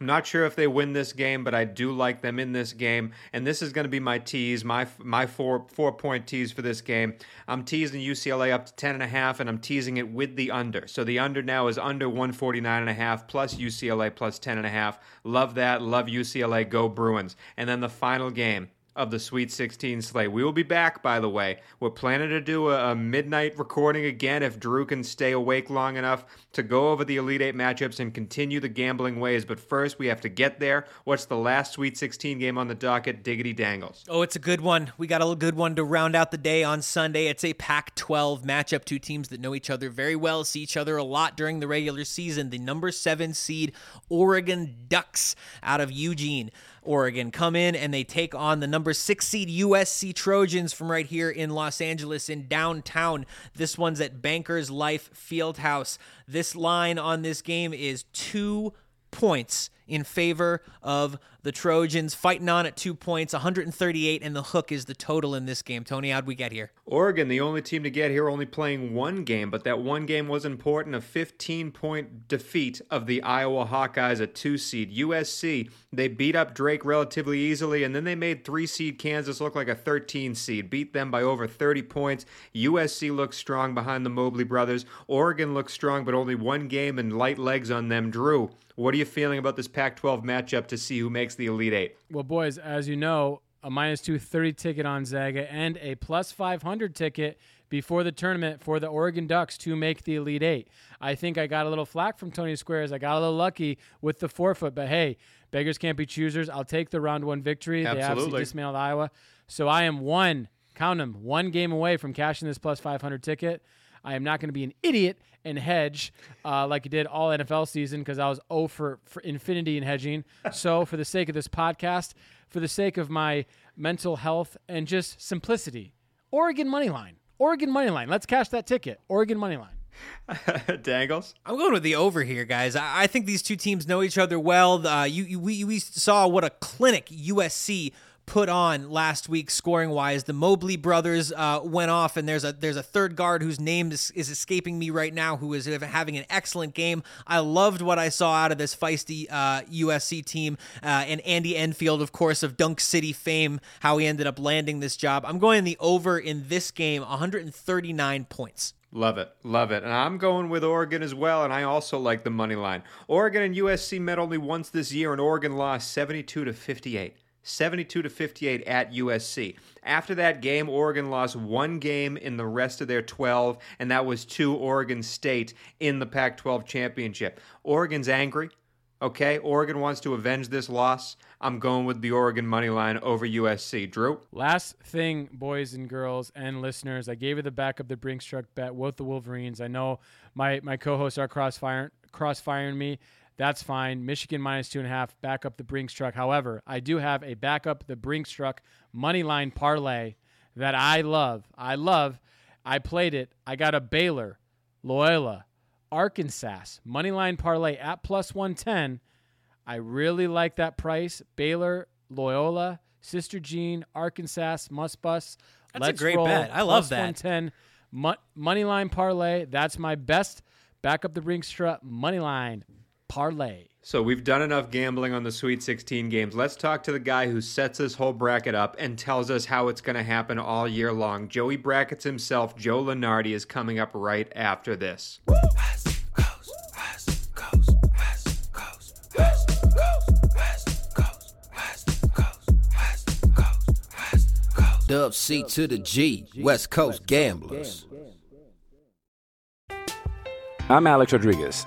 I'm not sure if they win this game, but I do like them in this game, and this is going to be my tease, my my four four point tease for this game. I'm teasing UCLA up to ten and a half, and I'm teasing it with the under. So the under now is under 149 and a half plus UCLA plus ten and a half. Love that. Love UCLA. Go Bruins. And then the final game. Of the Sweet 16 slate. We will be back, by the way. We're planning to do a, a, midnight recording again if Drue can stay awake long enough to go over the Elite Eight matchups and continue the gambling ways. But first, we have to get there. What's the last Sweet 16 game on the docket? Diggity Dangles. Oh, it's a good one. We got a good one to round out the day on Sunday. It's a Pac 12 matchup. Two teams that know each other very well, see each other a lot during the regular season. The number seven seed Oregon Ducks out of Eugene. Oregon come in and they take on the number six seed USC Trojans from right here in Los Angeles in downtown. This one's at Bankers Life Fieldhouse. This line on this game is two points in favor of the Trojans, fighting on at two points, 138, and the hook is the total in this game. Tony, how'd we get here? Oregon, the only team to get here, only playing one game, but that one game was important. A 15 point defeat of the Iowa Hawkeyes, a two seed. USC, they beat up Drake relatively easily, and then they made three seed Kansas look like a 13 seed, beat them by over 30 points. USC looks strong behind the Mobley brothers. Oregon looks strong, but only one game and light legs on them. Drue, what are you feeling about this Pac 12 matchup to see who makes the Elite Eight? Well, boys, as you know, a minus 230 ticket on Zaga and a plus 500 ticket before the tournament for the Oregon Ducks to make the Elite Eight. I think I got a little flack from Tony Squares. I got a little lucky with the forefoot, but hey, beggars can't be choosers. I'll take the round one victory. Absolutely. They absolutely dismantled Iowa. So I am one, count them, one game away from cashing this plus 500 ticket. I am not going to be an idiot and hedge uh, like I did all NFL season because I was 0 for, for infinity in hedging. so, for the sake of this podcast, for the sake of my mental health and just simplicity, Oregon money line. Oregon money line. Let's cash that ticket. Oregon money line. Dangles. I'm going with the over here, guys. I, I think these two teams know each other well. Uh, you, you we, we saw what a clinic USC put on last week scoring wise. The Mobley brothers uh, went off, and there's a there's a third guard whose name is, is escaping me right now, who is having an excellent game. I loved what I saw out of this feisty uh, USC team, uh, and Andy Enfield, of course, of Dunk City fame, how he ended up landing this job. I'm going the over in this game, 139 points. Love it. Love it. And I'm going with Oregon as well, and I also like the money line. Oregon and USC met only once this year, and Oregon lost 72 to 58. 72 to 58 at USC. After that game, Oregon lost one game in the rest of their 12, and that was to Oregon State in the Pac 12 championship. Oregon's angry. Okay, Oregon wants to avenge this loss. I'm going with the Oregon money line over USC. Drue? Last thing, boys and girls and listeners, I gave you the back of the Brinks truck bet with the Wolverines. I know my, my co hosts are crossfire, crossfiring me. That's fine. Michigan minus two and a half, back up the Brinks truck. However, I do have a backup the Brinks truck money line parlay that I love. I love. I played it. I got a Baylor, Loyola, Arkansas money line parlay at plus 110. I really like that price. Baylor, Loyola, Sister Jean, Arkansas, Muss Bus. That's Let's a great roll, bet. I love that. 110 Mo- money line parlay. That's my best. Back up the Brinks truck money line parlay. So we've done enough gambling on the Sweet 16 games. Let's talk to the guy who sets this whole bracket up and tells us how it's going to happen all year long. Joey Brackets himself, Joe Lunardi, is coming up right after this. Dub C to the G, West Coast Gamblers. I'm Alex Rodriguez.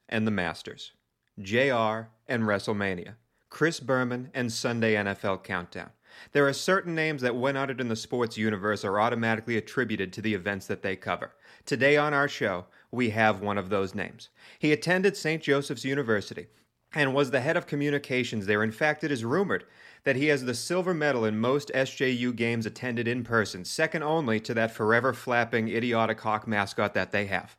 and the Masters, JR and WrestleMania, Chris Berman and Sunday NFL Countdown. There are certain names that, when uttered in the sports universe, are automatically attributed to the events that they cover. Today on our show, we have one of those names. He attended St. Joseph's University and was the head of communications there. In fact, it is rumored that he has the silver medal in most SJU games attended in person, second only to that forever flapping idiotic hawk mascot that they have.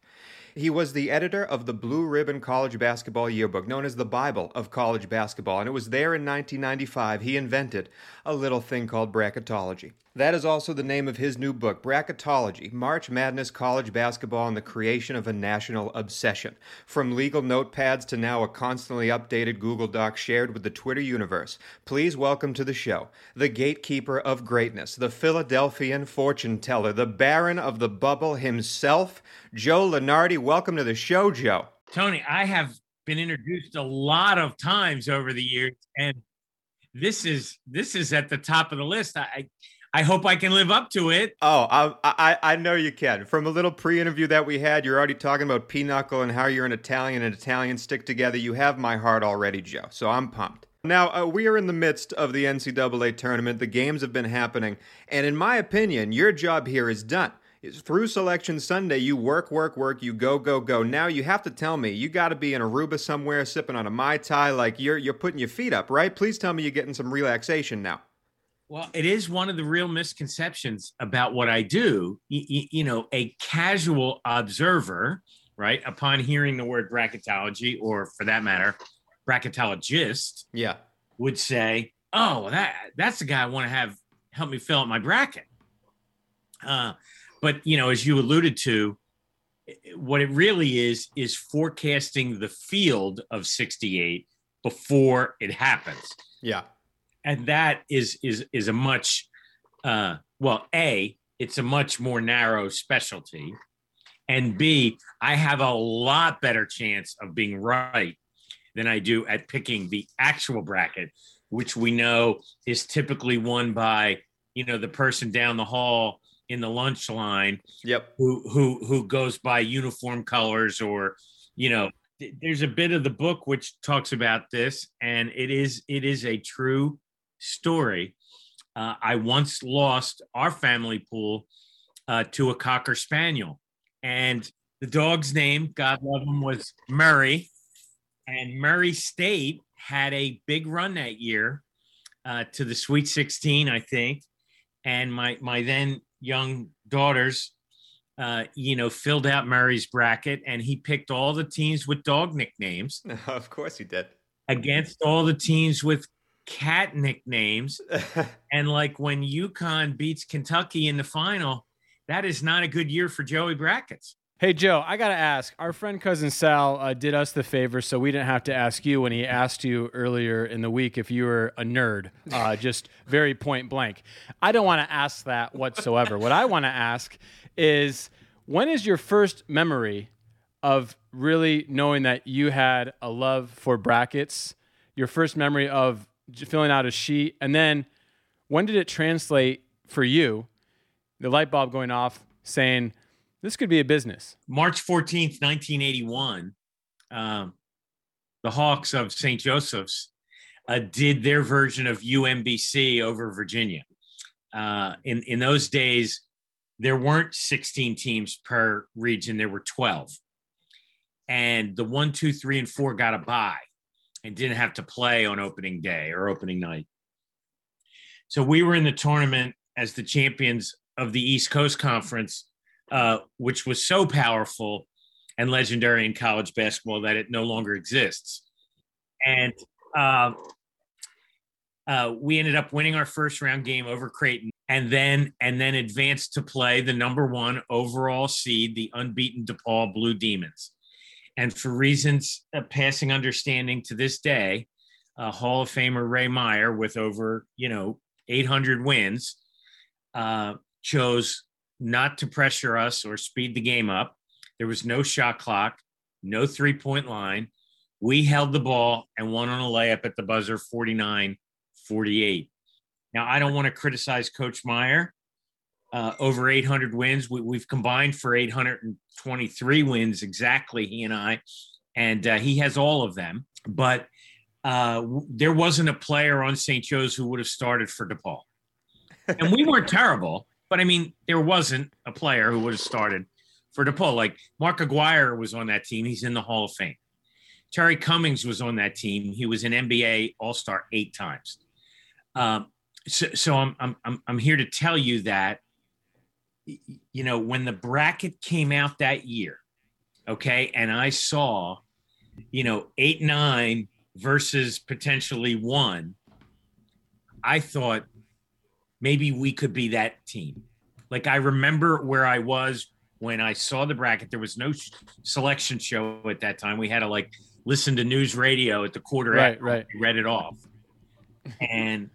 He was the editor of the Blue Ribbon College Basketball Yearbook, known as the Bible of college basketball, and it was there in 1995 he invented a little thing called bracketology. That is also the name of his new book, Bracketology March Madness College Basketball and the Creation of a National Obsession. From legal notepads to now a constantly updated Google Doc shared with the Twitter universe. Please welcome to the show the gatekeeper of greatness, the Philadelphian fortune teller, the Baron of the Bubble himself, Joe Lunardi. Welcome to the show, Joe. Tony, I have been introduced a lot of times over the years, and this is this is at the top of the list. I I hope I can live up to it. Oh, I, I, I know you can. From a little pre-interview that we had, you're already talking about pinochle and how you're an Italian and Italian stick together. You have my heart already, Joe. So I'm pumped. Now, uh, we are in the midst of the NCAA tournament. The games have been happening. And in my opinion, your job here is done. Through Selection Sunday, you work, work, work, you go, go, go. Now you have to tell me you got to be in Aruba somewhere sipping on a Mai Tai like you're, you're putting your feet up, right? Please tell me you're getting some relaxation now. Well, it is one of the real misconceptions about what I do. You, you know, a casual observer, right, upon hearing the word bracketology, or for that matter, bracketologist, yeah, would say, "Oh, that that's the guy I want to have help me fill out my bracket." Uh, but you know, as you alluded to, what it really is is forecasting the field of 68 before it happens. Yeah and that is is is a much uh, well a it's a much more narrow specialty and b i have a lot better chance of being right than i do at picking the actual bracket which we know is typically won by you know the person down the hall in the lunch line yep who who who goes by uniform colors or you know there's a bit of the book which talks about this and it is it is a true story. Uh, I once lost our family pool uh, to a cocker spaniel, and the dog's name, God love him, was Murray. And Murray State had a big run that year uh, to the Sweet 16, I think. And my my then young daughters, uh, you know, filled out Murray's bracket, and he picked all the teams with dog nicknames. of course, he did. Against all the teams with cat nicknames. and like when UConn beats Kentucky in the final, that is not a good year for Joey Brackets. Hey, Joe, I got to ask. Our friend cousin Sal uh, did us the favor, so we didn't have to ask you when he asked you earlier in the week if you were a nerd, uh, just very point blank. I don't want to ask that whatsoever. what I want to ask is when is your first memory of really knowing that you had a love for brackets? Your first memory of filling out a sheet, and then when did it translate for you? The light bulb going off, saying this could be a business. March 14th, 1981, um, the Hawks of St. Joseph's uh, did their version of UMBC over Virginia. Uh, in in those days, there weren't 16 teams per region; there were 12, and the one, two, three, and four got a bye and didn't have to play on opening day or opening night. So we were in the tournament as the champions of the East Coast Conference, uh, which was so powerful and legendary in college basketball that it no longer exists. And uh, uh, we ended up winning our first round game over Creighton, and then and then advanced to play the number one overall seed, the unbeaten DePaul Blue Demons. And for reasons passing understanding to this day, uh, Hall of Famer Ray Meyer, with over you know 800 wins, uh, chose not to pressure us or speed the game up. There was no shot clock, no three point line. We held the ball and won on a layup at the buzzer 49 48. Now, I don't want to criticize Coach Meyer uh, over 800 wins. We, have combined for 823 wins exactly, he and I, and uh, he has all of them. But uh, there wasn't a player on St. Joe's who would have started for DePaul. And we weren't terrible, but I mean, there wasn't a player who would have started for DePaul. Like Mark Aguirre was on that team, he's in the Hall of Fame. Terry Cummings was on that team. He was an NBA All Star eight times. Um, so, so I'm, I'm I'm here to tell you that you know, when the bracket came out that year, Okay. And I saw, you know, eight, nine versus potentially one. I thought maybe we could be that team. Like I remember where I was when I saw the bracket. There was no selection show at that time. We had to like listen to news radio at the quarter. Right, right. Read it off, and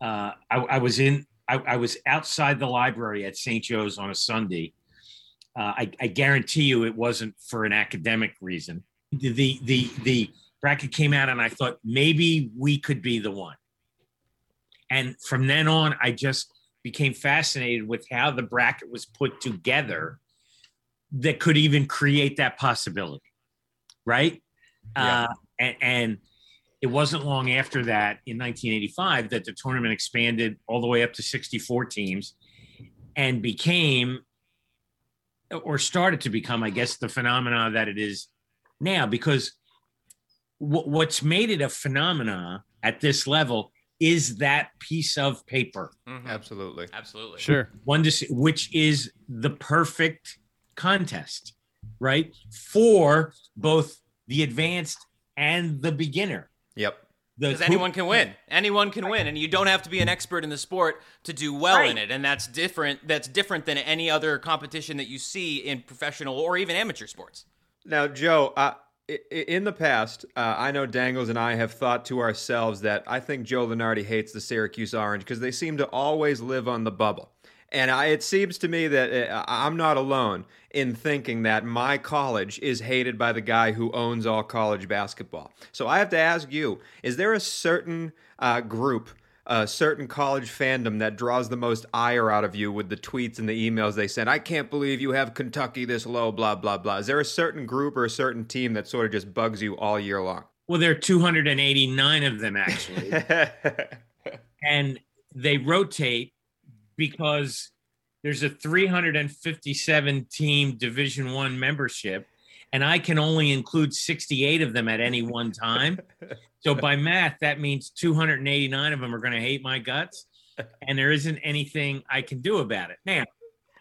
uh, I, I was in. I, I, was outside the library at St. Joe's on a Sunday. Uh, I, I guarantee you, it wasn't for an academic reason. The, the the the bracket came out, and I thought maybe we could be the one. And from then on, I just became fascinated with how the bracket was put together that could even create that possibility. Right. Yeah. Uh, and, and it wasn't long after that in 1985 that the tournament expanded all the way up to 64 teams and became or started to become, I guess, the phenomena that it is now. Because w- what's made it a phenomena at this level is that piece of paper. Mm-hmm. Absolutely. Absolutely. Sure. One to see, which is the perfect contest, right? For both the advanced and the beginner. Yep. Because anyone can win. Anyone can win, and you don't have to be an expert in the sport to do well right. in it. And that's different. That's different than any other competition that you see in professional or even amateur sports. Now, Joe, uh, in the past, uh, I know Dangles and I have thought to ourselves that I think Joe Lunardi hates the Syracuse Orange because they seem to always live on the bubble. And I, it seems to me that uh, I'm not alone in thinking that my college is hated by the guy who owns all college basketball. So I have to ask you is there a certain uh, group a certain college fandom that draws the most ire out of you with the tweets and the emails they send. I can't believe you have Kentucky this low, blah, blah, blah. Is there a certain group or a certain team that sort of just bugs you all year long? Well, there are 289 of them actually. and they rotate because there's a 357 team division 1 membership and I can only include 68 of them at any one time. So by math, that means 289 of them are going to hate my guts, and there isn't anything I can do about it. Now,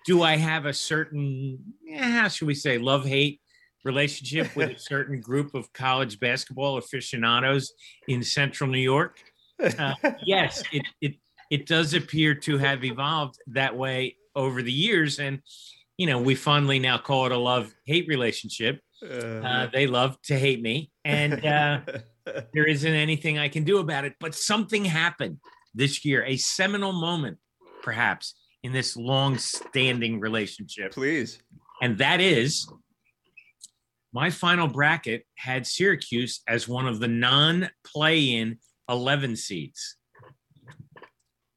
do I have a certain, how should we say, love hate relationship with a certain group of college basketball aficionados in Central New York? Uh, yes, it it it does appear to have evolved that way over the years, and you know we fondly now call it a love hate relationship. Uh, they love to hate me, and uh, there isn't anything I can do about it. But something happened this year, a seminal moment, perhaps, in this long-standing relationship. Please, and that is my final bracket had Syracuse as one of the non-play-in 11 seeds,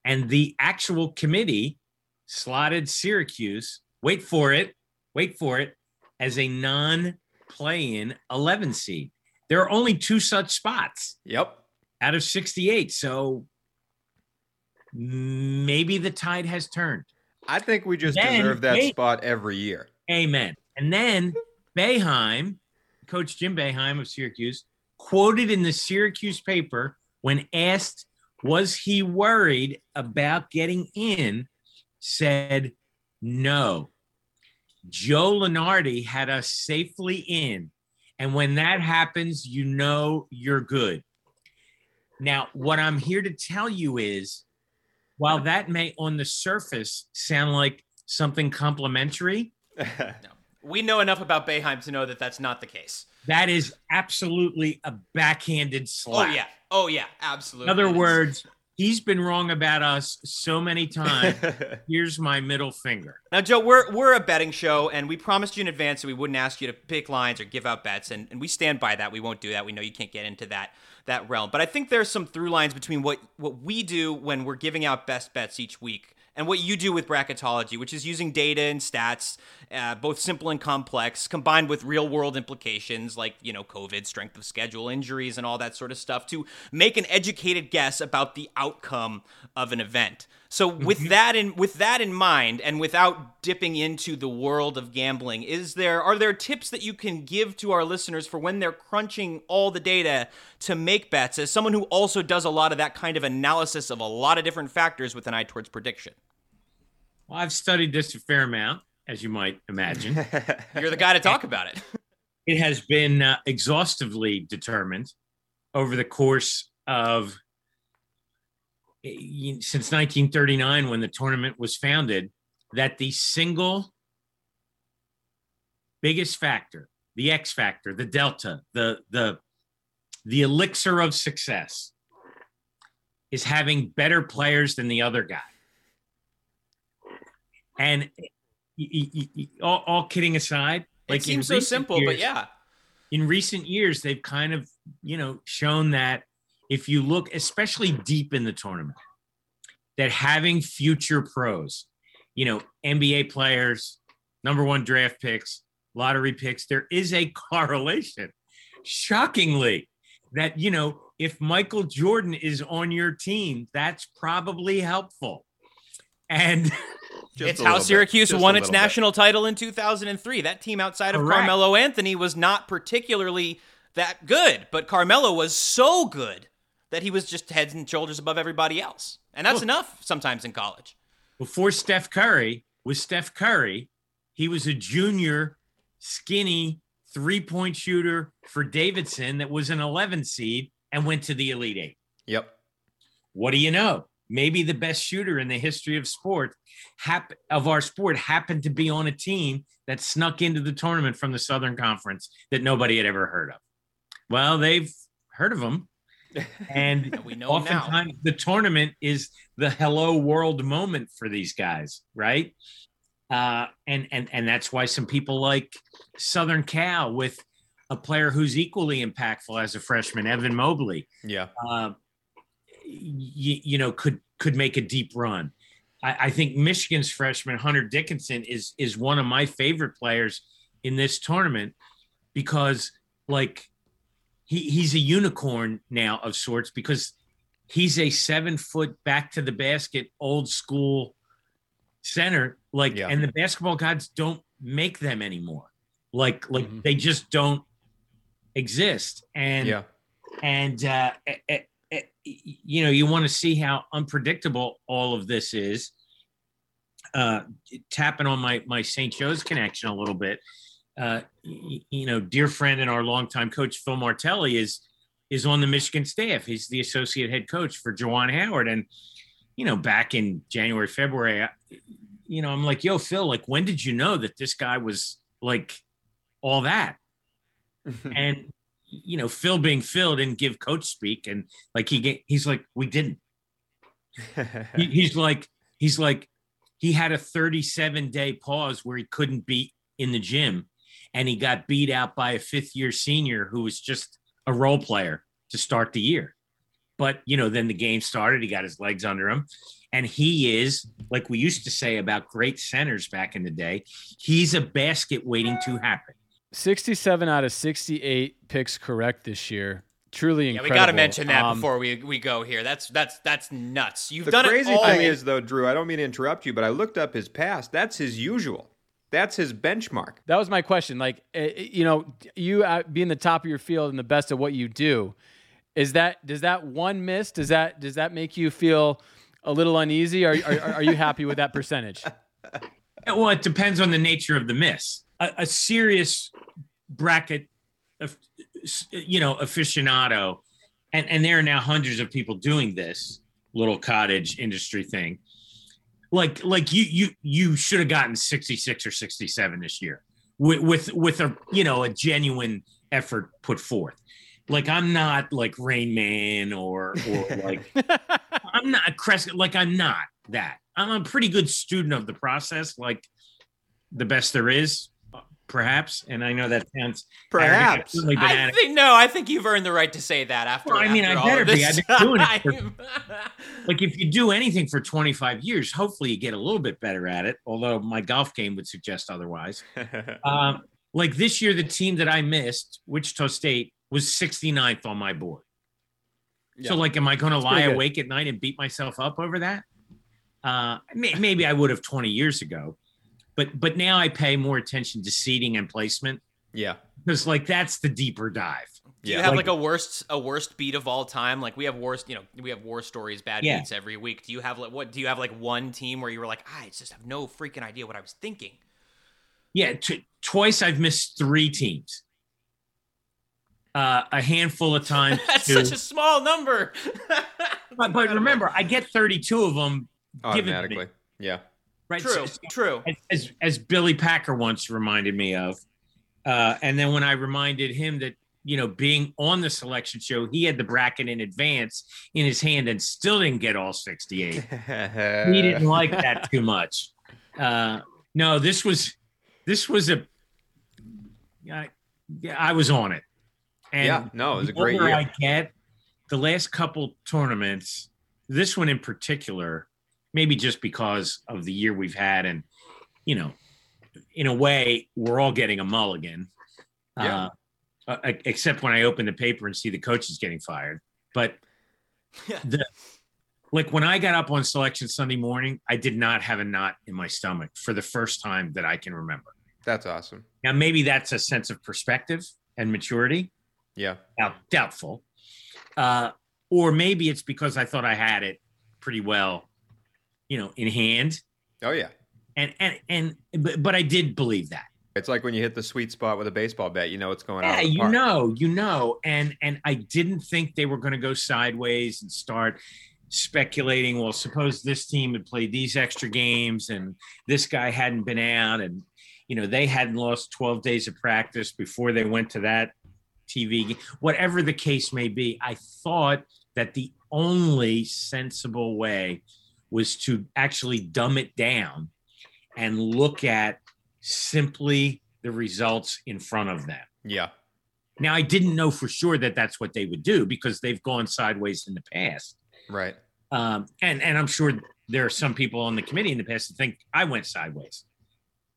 and the actual committee slotted Syracuse. Wait for it. Wait for it as a non play in 11 seed. There are only two such spots. Yep. Out of 68. So maybe the tide has turned. I think we just then, deserve that wait, spot every year. Amen. And then Boeheim, Coach Jim Boeheim of Syracuse, quoted in the Syracuse paper when asked, was he worried about getting in, said, no. Joe Lunardi had us safely in. And when that happens, you know you're good. Now, what I'm here to tell you is while that may on the surface sound like something complimentary, no. we know enough about Boeheim to know that that's not the case. That is absolutely a backhanded oh, slap. Oh, yeah. Oh, yeah. Absolutely. In other words, he's been wrong about us so many times. Here's my middle finger. Now, Joe, we're we're a betting show, and we promised you in advance that we wouldn't ask you to pick lines or give out bets, and, and we stand by that. We won't do that. We know you can't get into that that realm. But I think there's some through lines between what what we do when we're giving out best bets each week and what you do with bracketology, which is using data and stats, uh, both simple and complex, combined with real world implications like, you know, COVID, strength of schedule, injuries, and all that sort of stuff to make an educated guess about the outcome of an event. So with mm-hmm. that in with that in mind and without dipping into the world of gambling, is there are there tips that you can give to our listeners for when they're crunching all the data to make bets as someone who also does a lot of that kind of analysis of a lot of different factors with an eye towards prediction? Well, I've studied this a fair amount as you might imagine. You're the guy to talk about it. It has been uh, exhaustively determined over the course of eh, since 1939 when the tournament was founded that the single biggest factor, the X factor, the delta, the the the elixir of success is having better players than the other guy. And all, all kidding aside, like it seems so simple, years, but yeah. In recent years, they've kind of, you know, shown that if you look, especially deep in the tournament, that having future pros, you know, NBA players, number one draft picks, lottery picks, there is a correlation. Shockingly, that, you know, if Michael Jordan is on your team, that's probably helpful. And it's how Syracuse won its national bit. title in 2003. That team outside of Correct. Carmelo Anthony was not particularly that good, but Carmelo was so good that he was just heads and shoulders above everybody else. And that's Look, enough sometimes in college. Before Steph Curry was Steph Curry, he was a junior, skinny three point shooter for Davidson that was an 11 seed and went to the Elite Eight. Yep. What do you know? Maybe the best shooter in the history of sport, hap- of our sport, happened to be on a team that snuck into the tournament from the Southern Conference that nobody had ever heard of. Well, they've heard of them. And we know oftentimes now. the tournament is the hello world moment for these guys, right? Uh, and and and that's why some people like Southern Cal with a player who's equally impactful as a freshman, Evan Mobley. Yeah. Uh, you, you know, could could make a deep run. I, I think Michigan's freshman Hunter Dickinson is is one of my favorite players in this tournament because like he he's a unicorn now of sorts because he's a seven foot back to the basket old school center like yeah. and the basketball gods don't make them anymore like like mm-hmm. they just don't exist and yeah and uh you know, you want to see how unpredictable all of this is. Uh, tapping on my my St. Joe's connection a little bit. Uh, you know, dear friend and our longtime coach Phil Martelli is is on the Michigan staff. He's the associate head coach for Juwan Howard, and you know, back in January, February, I, you know, I'm like, yo, Phil, like, when did you know that this guy was like all that? and you know, Phil being Phil didn't give coach speak, and like he get, he's like, we didn't. he, he's like, he's like, he had a 37 day pause where he couldn't be in the gym, and he got beat out by a fifth year senior who was just a role player to start the year. But you know, then the game started. He got his legs under him, and he is like we used to say about great centers back in the day. He's a basket waiting to happen 67 out of 68 picks correct this year. Truly incredible. Yeah, we got to mention that um, before we, we go here. That's that's that's nuts. You've the done crazy it all. thing is though, Drue. I don't mean to interrupt you, but I looked up his past. That's his usual. That's his benchmark. That was my question. Like, eh, eh, you know, you being the top of your field and the best at what you do, is that does that one miss? Does that does that make you feel a little uneasy? Are are, are you happy with that percentage? Well, it depends on the nature of the miss. A, a serious bracket, of, you know, aficionado, and and there are now hundreds of people doing this little cottage industry thing. Like like you you you should have gotten 66 or 67 this year with with with a you know a genuine effort put forth. Like I'm not like Rain Man or or like I'm not a crescent. like I'm not that. I'm a pretty good student of the process, like the best there is perhaps. And I know that sounds perhaps. I think no. I think you've earned the right to say that. After, well, I mean, I better be. I've been doing it. For, like if you do anything for 25 years, hopefully you get a little bit better at it. Although my golf game would suggest otherwise. um, like this year, the team that I missed, Wichita State, was 69th on my board. Yeah. So, like, am I going to lie awake at night and beat myself up over that? Uh, maybe I would have 20 years ago but but now I pay more attention to seating and placement. Yeah, because like that's the deeper dive. Do you have like, like, a worst a worst beat of all time? Like we have worst, you know, we have war stories, bad yeah. beats every week. Do you have like what? Do you have like one team where you were like, I just have no freaking idea what I was thinking? Yeah, t- twice I've missed three teams. Uh, a handful of times. That's two. such a small number. but, but remember, I get 32 of them given to me, Automatically. Yeah. Right? True, So- true. as, as Billy Packer once reminded me of. Uh, and then when I reminded him that you know being on the selection show, he had the bracket in advance in his hand and still didn't get all 68. he didn't like that too much. Uh, no, this was this was a I, yeah, I was on it. And Yeah, no, it was a great year. I get the last couple tournaments, this one in particular, maybe just because of the year we've had, and you know, in a way, we're all getting a mulligan. Yeah. Uh, uh, except when I open the paper and see the coaches getting fired. But the like when I got up on selection Sunday morning, I did not have a knot in my stomach for the first time that I can remember. That's awesome. Now, maybe that's a sense of perspective and maturity. Yeah. Doubt, doubtful. Uh, or maybe it's because I thought I had it pretty well, you know, in hand. Oh yeah. And and and but, but I did believe that. It's like when you hit the sweet spot with a baseball bat, you know what's going on. Yeah, you know, you know, and and I didn't think they were going to go sideways and start speculating. Well, suppose this team had played these extra games and this guy hadn't been out, and you know they hadn't lost twelve days of practice before they went to that TV game. Whatever the case may be, I thought that the only sensible way was to actually dumb it down and look at simply the results in front of them. Yeah. Now, I didn't know for sure that that's what they would do because they've gone sideways in the past. Right. Um, and and I'm sure there are some people on the committee in the past that think I went sideways,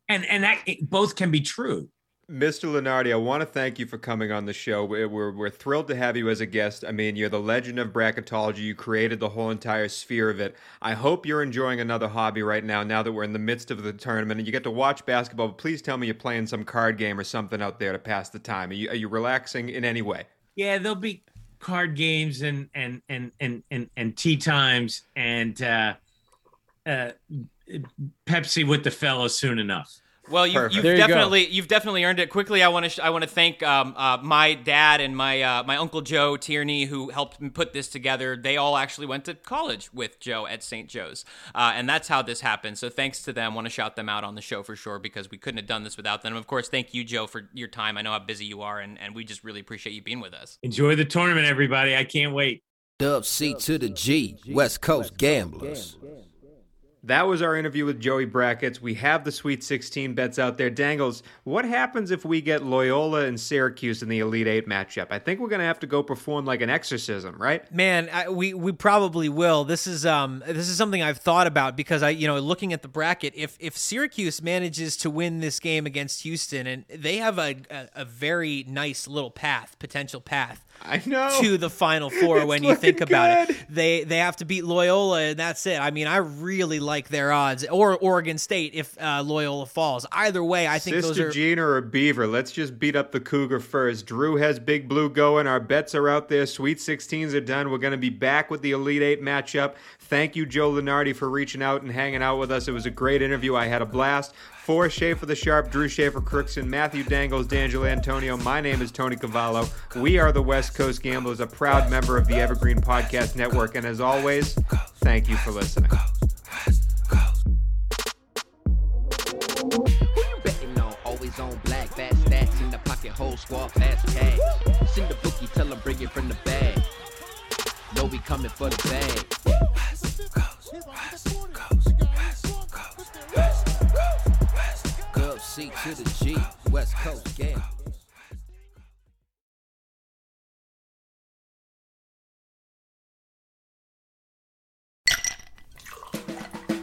and and that both can be true. Mr. Lunardi, I want to thank you for coming on the show. We're, we're, thrilled to have you as a guest. I mean, you're the legend of bracketology. You created the whole entire sphere of it. I hope you're enjoying another hobby right now, now that we're in the midst of the tournament and you get to watch basketball. But please tell me you're playing some card game or something out there to pass the time. Are you, are you relaxing in any way? Yeah, there'll be card games and and and and and, and tea times and uh, uh, Pepsi with the fellows soon enough. Well, you, you've There you go. definitely you've definitely earned it. Quickly, I want to sh- I want to thank um, uh, my dad and my uh, my uncle Joe Tierney who helped me put this together. They all actually went to college with Joe at St. Joe's, uh, and that's how this happened. So thanks to them. Want to shout them out on the show for sure because we couldn't have done this without them. Of course, thank you, Joe, for your time. I know how busy you are, and, and we just really appreciate you being with us. Enjoy the tournament, everybody! I can't wait. Dub C to the G, West Coast Gamblers. That was our interview with Joey Brackets. We have the Sweet 16 bets out there. Dangles, what happens if we get Loyola and Syracuse in the Elite Eight matchup? I think we're going to have to go perform like an exorcism, right? Man, I, we we probably will. This is um this is something I've thought about because I you know looking at the bracket, if if Syracuse manages to win this game against Houston, and they have a a, a very nice little path, potential path. I know. To the Final Four It's when you think about good. it, they they have to beat Loyola and that's it. I mean, I really like their odds, or Oregon State if uh, Loyola falls. Either way, I think Sister those are Gina or Beaver, let's just beat up the Cougar first. Drew has Big Blue going. Our bets are out there. Sweet 16s are done. We're going to be back with the Elite Eight matchup. Thank you, Joe Lunardi, for reaching out and hanging out with us. It was a great interview. I had a blast. For Schaefer the Sharp, Drue Schaefer Crookson, Matthew Dangles, D'Angelo Antonio. My name is Tony Cavallo. We are the West Coast Gamblers, a proud member of the Evergreen Podcast Network. And as always, thank you for listening. Who you betting on? Always on black, stacks in the pocket, whole squad, fast cash. Send the bookie, tell him bring it from the bag. We coming for the bag. C to the G, West Coast Gamblers.